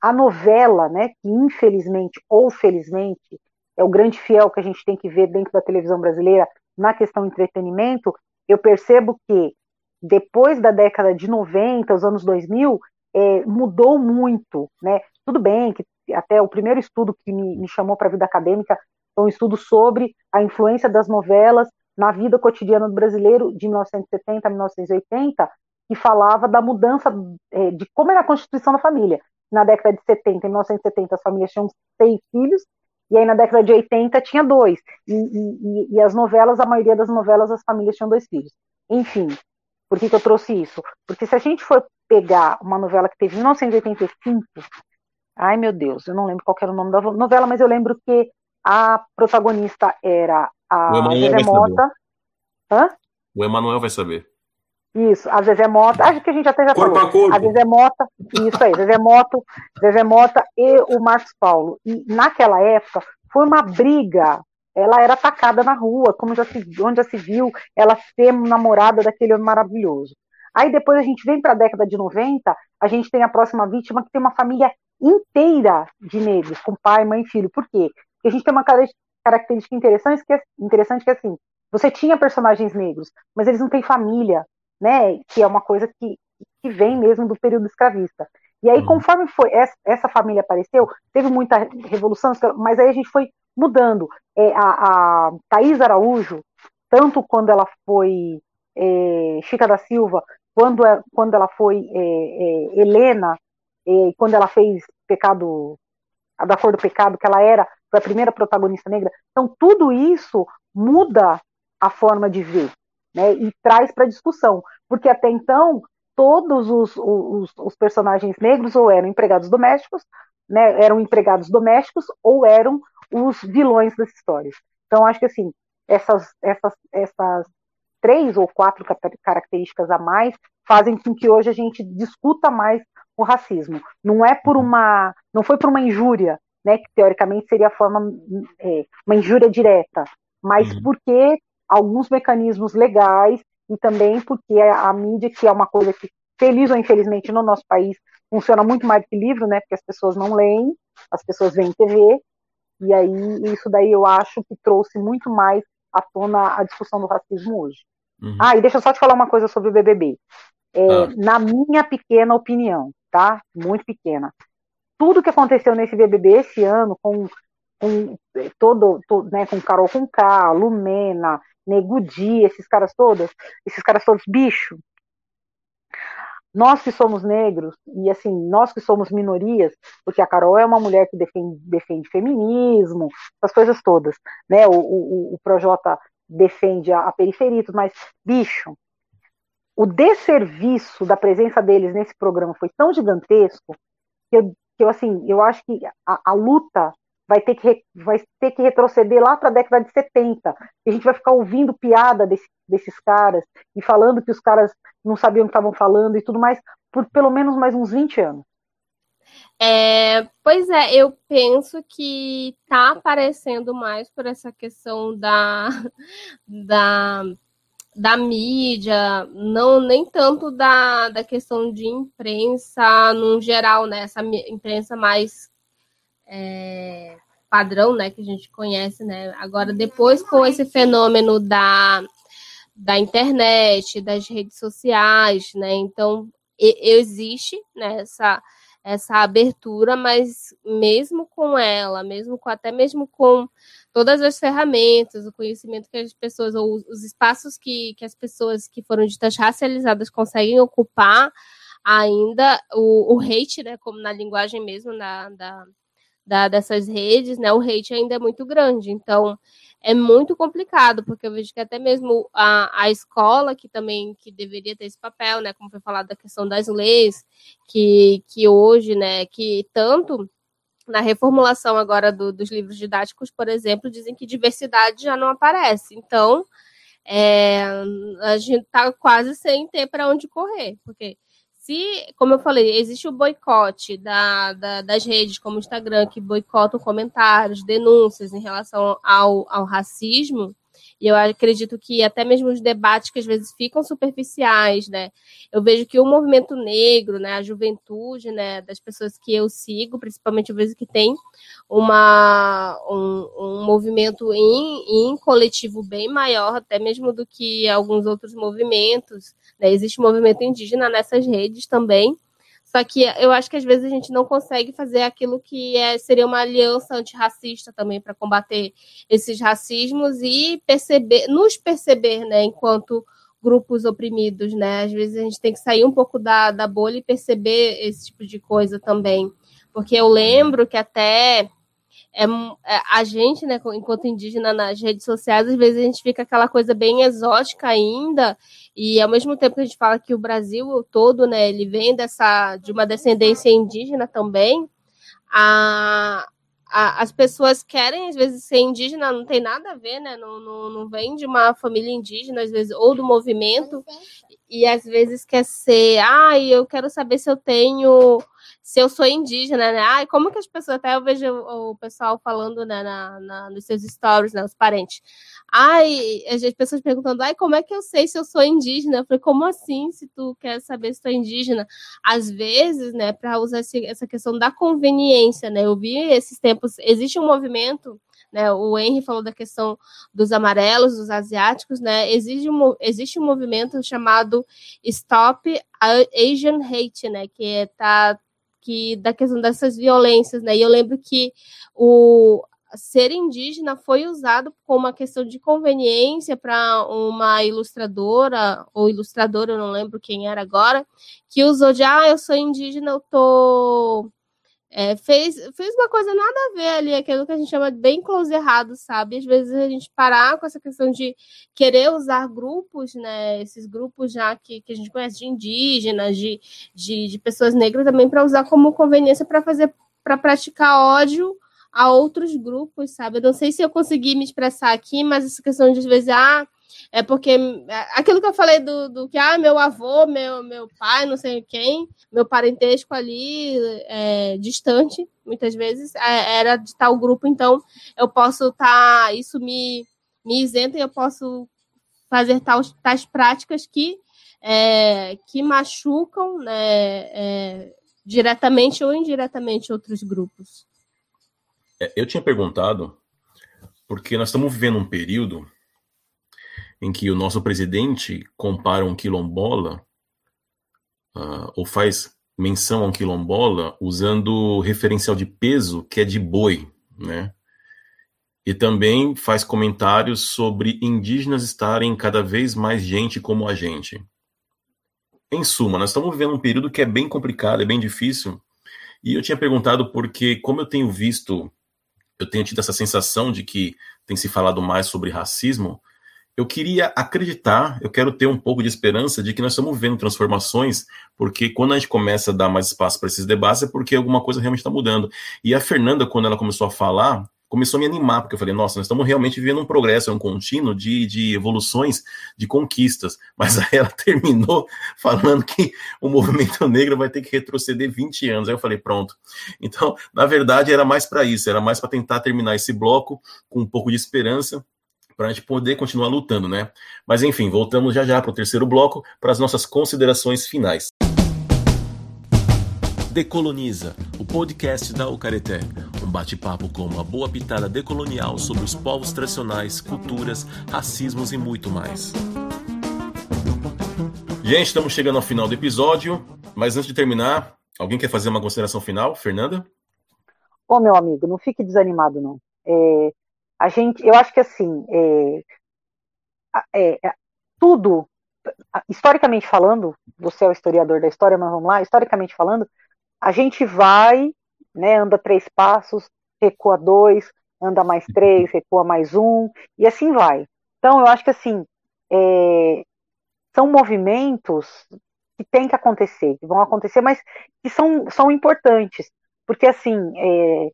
a novela, né? Que infelizmente ou felizmente é o grande fiel que a gente tem que ver dentro da televisão brasileira na questão entretenimento, eu percebo que depois da década de 90, os anos 2000, é, mudou muito, né? Tudo bem que até o primeiro estudo que me, me chamou para a vida acadêmica foi um estudo sobre a influência das novelas na vida cotidiana do brasileiro de 1970 a 1980, que falava da mudança é, de como era a constituição da família. Na década de 70, em 1970, as famílias tinham seis filhos, e aí na década de 80 tinha dois. E, e, e as novelas, a maioria das novelas, as famílias tinham dois filhos. Enfim, por que, que eu trouxe isso? Porque se a gente for pegar uma novela que teve em 1985, ai meu Deus, eu não lembro qual era o nome da novela, mas eu lembro que a protagonista era a Zezé Mota. Hã? O Emanuel vai saber. Isso, a Zezé Mota, acho que a gente até já corpo falou. A, corpo. a Zezé Mota, isso aí, Zezé Mota, Zezé Mota e o Marcos Paulo. E naquela época foi uma briga ela era atacada na rua, como já se, onde já se viu ela ser namorada daquele homem maravilhoso. Aí depois a gente vem para a década de 90, a gente tem a próxima vítima que tem uma família inteira de negros, com pai, mãe e filho. Por quê? Porque a gente tem uma característica interessante que é, interessante que é assim, você tinha personagens negros, mas eles não têm família, né? Que é uma coisa que, que vem mesmo do período escravista. E aí, uhum. conforme foi essa, essa família apareceu, teve muita revolução, mas aí a gente foi mudando. É, a, a Thaís Araújo, tanto quando ela foi é, Chica da Silva, quando, é, quando ela foi é, é Helena, é, quando ela fez Pecado, a da Cor do Pecado, que ela era foi a primeira protagonista negra. Então, tudo isso muda a forma de ver, né? E traz para discussão, porque até então todos os, os, os, personagens negros ou eram empregados domésticos, né? Eram empregados domésticos ou eram os vilões das histórias. Então acho que assim essas essas essas três ou quatro características a mais fazem com que hoje a gente discuta mais o racismo. Não é por uma, não foi por uma injúria, né, que teoricamente seria a forma é, uma injúria direta, mas uhum. porque alguns mecanismos legais e também porque a, mídia, que é uma coisa que feliz ou infelizmente no nosso país funciona muito mais do que livro, né, porque as pessoas não leem, as pessoas veem TV e aí isso daí eu acho que trouxe muito mais à tona a discussão do racismo hoje. Uhum. Ah, e deixa eu só te falar uma coisa sobre o BBB. É, ah. Na minha pequena opinião, tá? Muito pequena. Tudo que aconteceu nesse BBB esse ano, com, com é, todo, todo né, com Carol com K, Lumena, Nego Di, esses caras todos, esses caras todos bicho. Nós que somos negros, e assim, nós que somos minorias, porque a Carol é uma mulher que defende, defende feminismo, essas coisas todas, né? O, o, o Projota defende a, a periferia, mas, bicho, o desserviço da presença deles nesse programa foi tão gigantesco que eu, que eu assim, eu acho que a, a luta vai ter que, vai ter que retroceder lá para a década de 70. E a gente vai ficar ouvindo piada desse, desses caras e falando que os caras não sabiam o que estavam falando e tudo mais por pelo menos mais uns 20 anos. É, pois é, eu penso que está aparecendo mais por essa questão da, da, da mídia, não nem tanto da, da questão de imprensa no geral, né? Essa imprensa mais é, padrão, né, que a gente conhece, né? Agora, depois com esse fenômeno da, da internet, das redes sociais, né? Então, existe né, essa essa abertura, mas mesmo com ela, mesmo com até mesmo com todas as ferramentas, o conhecimento que as pessoas, ou os espaços que, que as pessoas que foram ditas racializadas conseguem ocupar, ainda o, o hate, né, como na linguagem mesmo da, da, da, dessas redes, né, o hate ainda é muito grande. Então, é muito complicado, porque eu vejo que até mesmo a, a escola, que também que deveria ter esse papel, né, como foi falado da questão das leis, que, que hoje, né, que tanto na reformulação agora do, dos livros didáticos, por exemplo, dizem que diversidade já não aparece. Então, é, a gente está quase sem ter para onde correr, porque se, como eu falei, existe o boicote da, da, das redes como o Instagram, que boicotam comentários, denúncias em relação ao, ao racismo, e eu acredito que até mesmo os debates que às vezes ficam superficiais, né? Eu vejo que o movimento negro, né, a juventude, né, das pessoas que eu sigo, principalmente eu vejo que tem uma, um, um movimento em, em coletivo bem maior, até mesmo do que alguns outros movimentos. Né? Existe movimento indígena nessas redes também. Só que eu acho que às vezes a gente não consegue fazer aquilo que é, seria uma aliança antirracista também para combater esses racismos e perceber, nos perceber, né, enquanto grupos oprimidos, né? Às vezes a gente tem que sair um pouco da, da bolha e perceber esse tipo de coisa também. Porque eu lembro que até é, é, a gente, né, enquanto indígena nas redes sociais, às vezes a gente fica aquela coisa bem exótica ainda, e ao mesmo tempo que a gente fala que o Brasil todo, né, ele vem dessa, de uma descendência indígena também, a, a, as pessoas querem, às vezes, ser indígena, não tem nada a ver, né, não, não, não vem de uma família indígena, às vezes, ou do movimento, e às vezes quer ser, ah, eu quero saber se eu tenho se eu sou indígena, né? Ai, como que as pessoas, até eu vejo o pessoal falando, né, na, na, nos seus stories, né, os parentes. Ai, as pessoas perguntando, ai, como é que eu sei se eu sou indígena? Eu falei, como assim, se tu quer saber se tu é indígena? Às vezes, né, para usar esse, essa questão da conveniência, né? Eu vi esses tempos, existe um movimento né, o Henry falou da questão dos amarelos, dos asiáticos, né? Existe um, existe um movimento chamado Stop Asian Hate, né? Que está que da questão dessas violências, né? E eu lembro que o ser indígena foi usado como uma questão de conveniência para uma ilustradora ou ilustradora, eu não lembro quem era agora, que usou de ah, eu sou indígena, eu tô é, fez, fez uma coisa nada a ver ali, aquilo que a gente chama de bem close errado, sabe? Às vezes a gente parar com essa questão de querer usar grupos, né? Esses grupos já que, que a gente conhece de indígenas, de, de, de pessoas negras também, para usar como conveniência para fazer, para praticar ódio a outros grupos, sabe? Eu não sei se eu consegui me expressar aqui, mas essa questão de às vezes, ah, é porque é, aquilo que eu falei do, do que, ah, meu avô, meu, meu pai, não sei quem, meu parentesco ali, é, distante, muitas vezes, é, era de tal grupo, então eu posso estar, tá, isso me, me isenta e eu posso fazer tais, tais práticas que, é, que machucam né, é, diretamente ou indiretamente outros grupos. É, eu tinha perguntado, porque nós estamos vivendo um período em que o nosso presidente compara um quilombola, uh, ou faz menção a um quilombola, usando referencial de peso que é de boi, né? E também faz comentários sobre indígenas estarem cada vez mais gente como a gente. Em suma, nós estamos vivendo um período que é bem complicado, é bem difícil. E eu tinha perguntado porque, como eu tenho visto, eu tenho tido essa sensação de que tem se falado mais sobre racismo, eu queria acreditar, eu quero ter um pouco de esperança de que nós estamos vendo transformações, porque quando a gente começa a dar mais espaço para esses debates é porque alguma coisa realmente está mudando. E a Fernanda, quando ela começou a falar, começou a me animar, porque eu falei, nossa, nós estamos realmente vivendo um progresso, é um contínuo de, de evoluções, de conquistas. Mas aí ela terminou falando que o movimento negro vai ter que retroceder 20 anos. Aí eu falei, pronto. Então, na verdade, era mais para isso, era mais para tentar terminar esse bloco com um pouco de esperança para a gente poder continuar lutando, né? Mas enfim, voltamos já já para o terceiro bloco para as nossas considerações finais. Decoloniza, o podcast da Ucareté. Um bate-papo com uma boa pitada decolonial sobre os povos tradicionais, culturas, racismos e muito mais. Gente, estamos chegando ao final do episódio, mas antes de terminar, alguém quer fazer uma consideração final? Fernanda? Ô, meu amigo, não fique desanimado, não. É, a gente, eu acho que assim, é, é, é, tudo, historicamente falando, você é o historiador da história, mas vamos lá, historicamente falando, a gente vai, né, anda três passos, recua dois, anda mais três, recua mais um, e assim vai. Então, eu acho que assim, é, são movimentos que tem que acontecer, que vão acontecer, mas que são, são importantes, porque assim, é,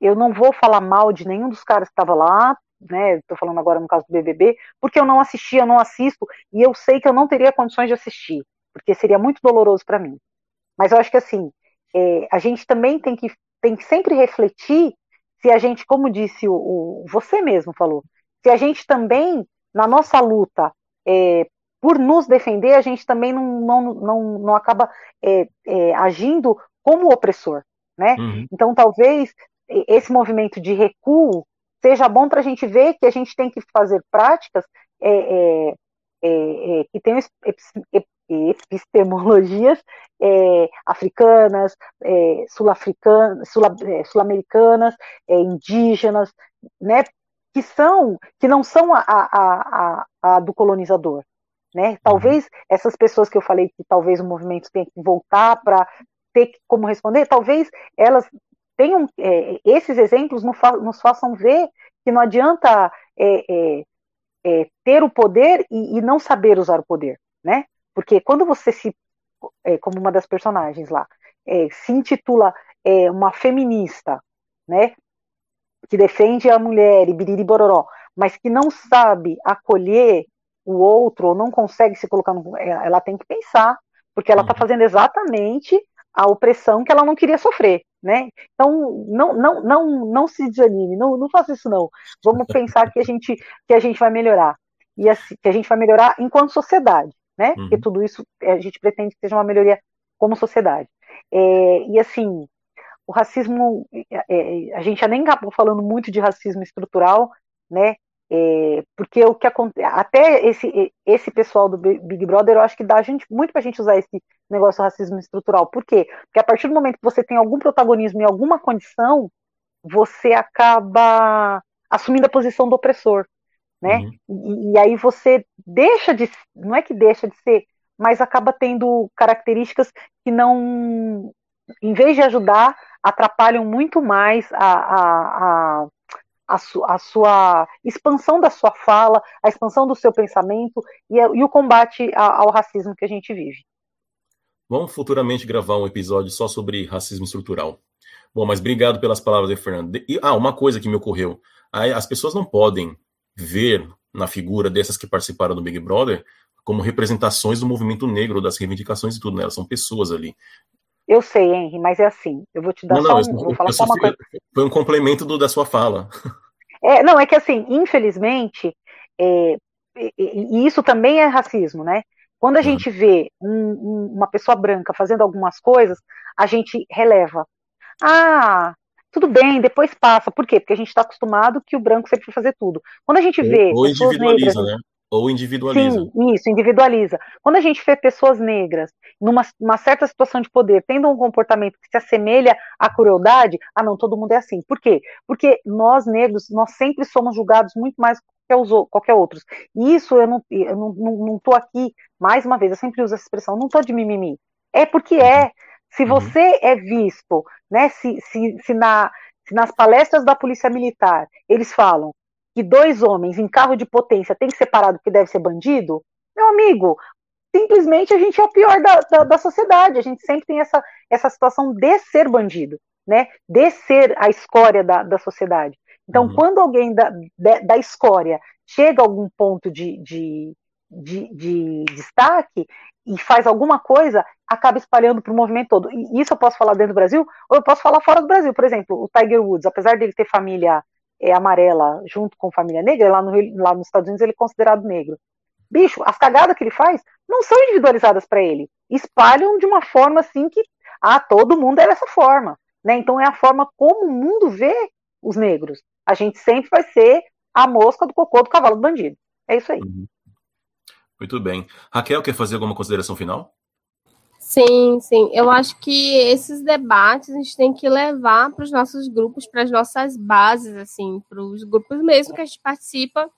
eu não vou falar mal de nenhum dos caras que estava lá, né? Estou falando agora no caso do BBB, porque eu não assisti, eu não assisto e eu sei que eu não teria condições de assistir, porque seria muito doloroso para mim. Mas eu acho que assim, é, a gente também tem que tem que sempre refletir se a gente, como disse o, o você mesmo falou, se a gente também na nossa luta é, por nos defender, a gente também não, não, não, não acaba é, é agindo como opressor, né? Uhum. Então, talvez esse movimento de recuo seja bom para a gente ver que a gente tem que fazer práticas é, é, é, é que tenham epistemologias é, africanas, é, sul-africanas, sul-americanas, indígenas, né, que são que não são a, a, a, a do colonizador, né? Talvez essas pessoas que eu falei que talvez o movimento tenha que voltar para ter como responder, talvez elas tenham é, esses exemplos nos façam ver que não adianta é, é, é, ter o poder e, e, não saber usar o poder, né? Porque quando você se, é, como uma das personagens lá, se intitula uma feminista, né? Que defende a mulher e biriri bororó, mas que não sabe acolher o outro ou não consegue se colocar no, ela tem que pensar, porque ela está uhum. fazendo exatamente a opressão que ela não queria sofrer, né? Então não não não não se desanime, não, não faça isso não. Vamos pensar que a gente que a gente vai melhorar e assim, que a gente vai melhorar enquanto sociedade, né? Uhum. Porque tudo isso a gente pretende que seja uma melhoria como sociedade. É, e assim o racismo é, é a gente já nem acabou falando muito de racismo estrutural, né? É, porque o que acontece, até esse, esse pessoal do Big Brother, eu acho que dá gente, muito pra gente usar esse negócio do racismo estrutural. Por quê? Porque a partir do momento que você tem algum protagonismo em alguma condição, você acaba assumindo a posição do opressor, né? Uhum. E, e, aí você deixa de, não é que deixa de ser, mas acaba tendo características que não, em vez de ajudar, atrapalham muito mais a, a, a, a, su, a sua expansão da sua fala, a expansão do seu pensamento e, e o combate ao racismo que a gente vive. Vamos futuramente gravar um episódio só sobre racismo estrutural. Bom, mas obrigado pelas palavras, Fernando. E, ah, uma coisa que me ocorreu. As pessoas não podem ver na figura dessas que participaram do Big Brother como representações do movimento negro, das reivindicações e tudo, né? Elas são pessoas ali. Eu sei, Henry, mas é assim. Eu vou te dar não, só não, um, vou falar só uma coisa. Foi um complemento do, da sua fala. É, não, é que assim, infelizmente, é, e, isso também é racismo, né? Quando a gente vê um, um, uma pessoa branca fazendo algumas coisas, a gente releva. Ah, tudo bem, depois passa. Por quê? Porque a gente está acostumado que o branco sempre vai fazer tudo. Quando a gente vê. Ou individualiza, negras, né? Ou individualiza. Sim, isso, individualiza. Quando a gente vê pessoas negras numa certa situação de poder tendo um comportamento que se assemelha à crueldade, ah, não, todo mundo é assim. Por quê? Porque nós negros, nós sempre somos julgados muito mais que qualquer outros. E isso eu não eu não, não, não tô aqui, mais uma vez, eu sempre uso essa expressão, não tô de mimimi. É porque é. Se uhum. você é visto, né, se, se, se, na, se nas palestras da Polícia Militar eles falam que dois homens em carro de potência tem que ser parado porque deve ser bandido, meu amigo, simplesmente a gente é o pior da, da, da, sociedade. A gente sempre tem essa, essa situação de ser bandido, né? De ser a escória da, da sociedade. Então, uhum. quando alguém da, da escória chega a algum ponto de, de, de, de destaque e faz alguma coisa, acaba espalhando para o movimento todo. E isso eu posso falar dentro do Brasil, ou eu posso falar fora do Brasil. Por exemplo, o Tiger Woods, apesar dele ter família é, amarela junto com família negra, lá, no, lá nos Estados Unidos ele é considerado negro. Bicho, as cagadas que ele faz não são individualizadas para ele. Espalham de uma forma assim que, ah, todo mundo é dessa forma. Né? Então é a forma como o mundo vê os negros. A gente sempre vai ser a mosca do cocô do cavalo do bandido. É isso aí. Uhum. Muito bem. Raquel, quer fazer alguma consideração final? Sim, sim. Eu acho que esses debates a gente tem que levar para os nossos grupos, para as nossas bases, assim, para os grupos mesmo que a gente participa.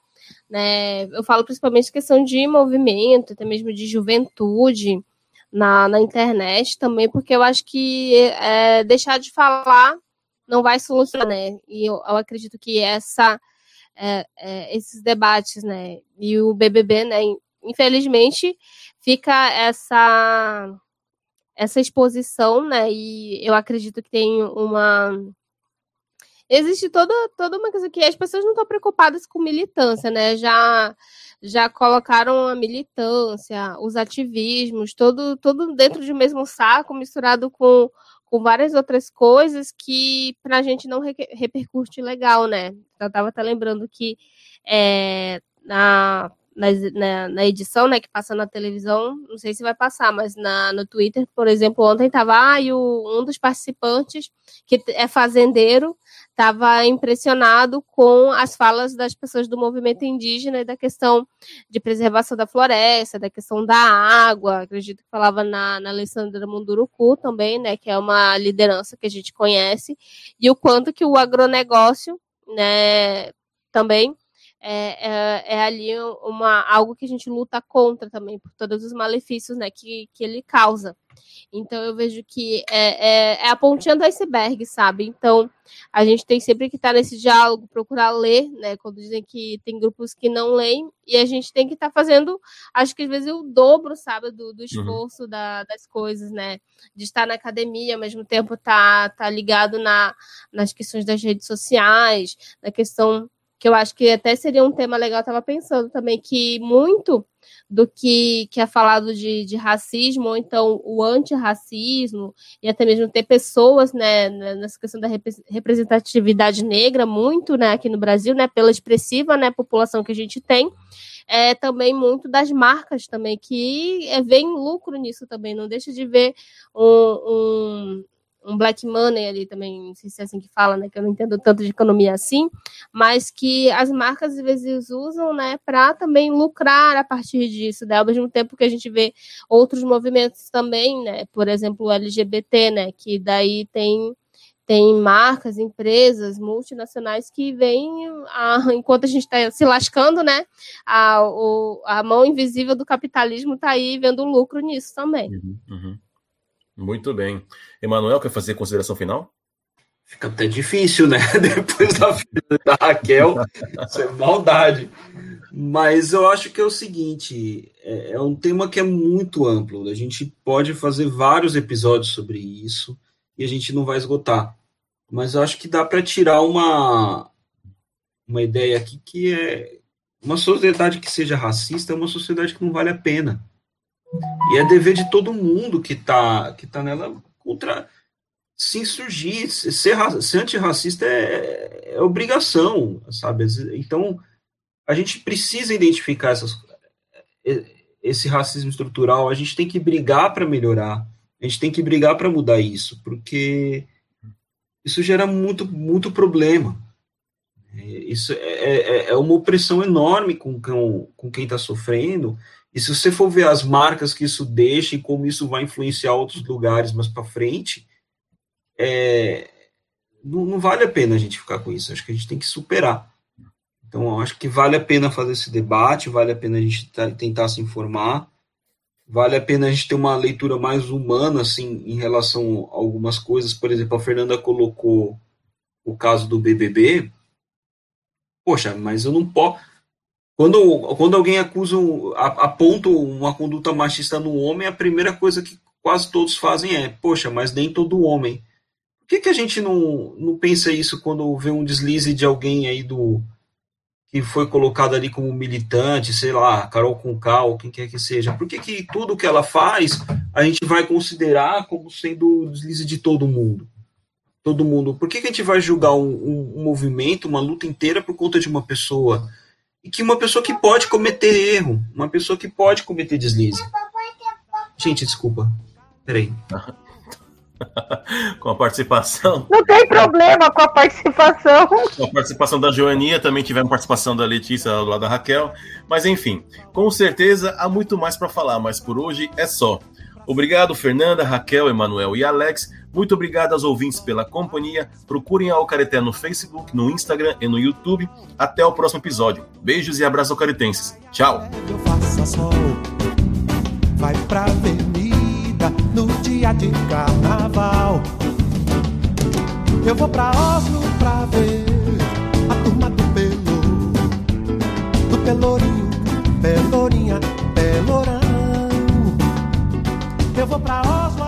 Né? Eu falo principalmente questão de movimento, até mesmo de juventude na, na internet também, porque eu acho que é, deixar de falar não vai solucionar, né? E eu, eu acredito que essa, é, é, esses debates, né? E o BBB, né? Infelizmente, fica essa essa exposição, né? E eu acredito que tem uma. Existe toda, toda uma coisa que as pessoas não estão preocupadas com militância, né? Já já colocaram a militância, os ativismos, todo, todo dentro de um mesmo saco, misturado com, com várias outras coisas que para a gente não re repercute legal, né? Eu estava até lembrando que é, na na, na, edição, né, que passa na televisão, não sei se vai passar, mas na, no Twitter, por exemplo, ontem estava ah, e o, um dos participantes, que é fazendeiro, estava impressionado com as falas das pessoas do movimento indígena e da questão de preservação da floresta, da questão da água, acredito que falava na, na Alessandra Munduruku também, né, que é uma liderança que a gente conhece, e o quanto que o agronegócio, né, também é, é, é, ali uma, algo que a gente luta contra também, por todos os malefícios né, que, que ele causa. Então eu vejo que é, é, é, a pontinha do iceberg, sabe? Então a gente tem sempre que estar nesse diálogo, procurar ler, né? Quando dizem que tem grupos que não leem, e a gente tem que estar fazendo, acho que às vezes o dobro, sabe, do, do uhum. esforço uhum. da, das coisas, né? De estar na academia, ao mesmo tempo tá, tá ligado na, nas questões das redes sociais, na questão que eu acho que até seria um tema legal, eu estava pensando também que muito do que, que é falado de, de racismo, ou então o antirracismo, e até mesmo ter pessoas, né, nessa questão da representatividade negra, muito, né, aqui no Brasil, né, pela expressiva, né, população que a gente tem, é também muito das marcas também, que é, vem lucro nisso também, não deixa de ver um, um um black money ali também, não sei se é assim que fala, né? Que eu não entendo tanto de economia assim, mas que as marcas às vezes usam, né, para também lucrar a partir disso, né? Ao mesmo tempo que a gente vê outros movimentos também, né? Por exemplo, o LGBT, né? Que daí tem tem marcas, empresas multinacionais que vêm, a, enquanto a gente está se lascando, né? A, o, a mão invisível do capitalismo está aí vendo lucro nisso também. Uhum, uhum. Muito bem. Emanuel, quer fazer consideração final? Fica até difícil, né? Depois da, da Raquel, isso é maldade. Mas eu acho que é o seguinte: é, é, um tema que é muito amplo. A gente pode fazer vários episódios sobre isso e a gente não vai esgotar. Mas eu acho que dá para tirar uma, uma ideia aqui que é uma sociedade que seja racista é uma sociedade que não vale a pena. E é dever de todo mundo que está que tá nela contra se insurgir. Ser, ser antirracista é, é obrigação, sabe? Então, a gente precisa identificar essas, esse racismo estrutural, a gente tem que brigar para melhorar, a gente tem que brigar para mudar isso, porque isso gera muito, muito problema. Isso é, é, é uma opressão enorme com, com, com quem está sofrendo, e se você for ver as marcas que isso deixa e como isso vai influenciar outros lugares mais para frente, é, não, não, vale a pena a gente ficar com isso. Acho que a gente tem que superar. Então, acho que vale a pena fazer esse debate, vale a pena a gente tentar se informar, vale a pena a gente ter uma leitura mais humana, assim, em relação a algumas coisas. Por exemplo, a Fernanda colocou o caso do BBB. Poxa, mas eu não posso. Quando, quando alguém acusa, aponta uma conduta machista no homem, a primeira coisa que quase todos fazem é: poxa, mas nem todo homem. Por que, que a gente não, não pensa isso quando vê um deslize de alguém aí do, que foi colocada ali como militante, sei lá, Carol Concal, quem quer que seja, por que, que tudo que ela faz a gente vai considerar como sendo deslize de todo mundo? Todo mundo. Por que, que a gente vai julgar um, um, um, movimento, uma luta inteira por conta de uma pessoa? E que uma pessoa que pode cometer erro, uma pessoa que pode cometer deslize. Gente, desculpa. Peraí. com a participação. Não tem problema com a participação. Com a participação da Joaninha, também tivemos participação da Letícia do lado da Raquel. Mas enfim, com certeza há muito mais para falar, mas por hoje é só. Obrigado, Fernanda, Raquel, Emanuel e Alex. Muito obrigado aos ouvintes pela companhia. Procurem a Alcareté no Facebook, no Instagram e no YouTube. Até o próximo episódio. Beijos e abraços alcaretenses. Tchau. Vai pra no dia de carnaval. Eu vou pra Oslo pra ver a turma do Pelourinho, Pelourinha, Pelourão. Eu vou pra Oslo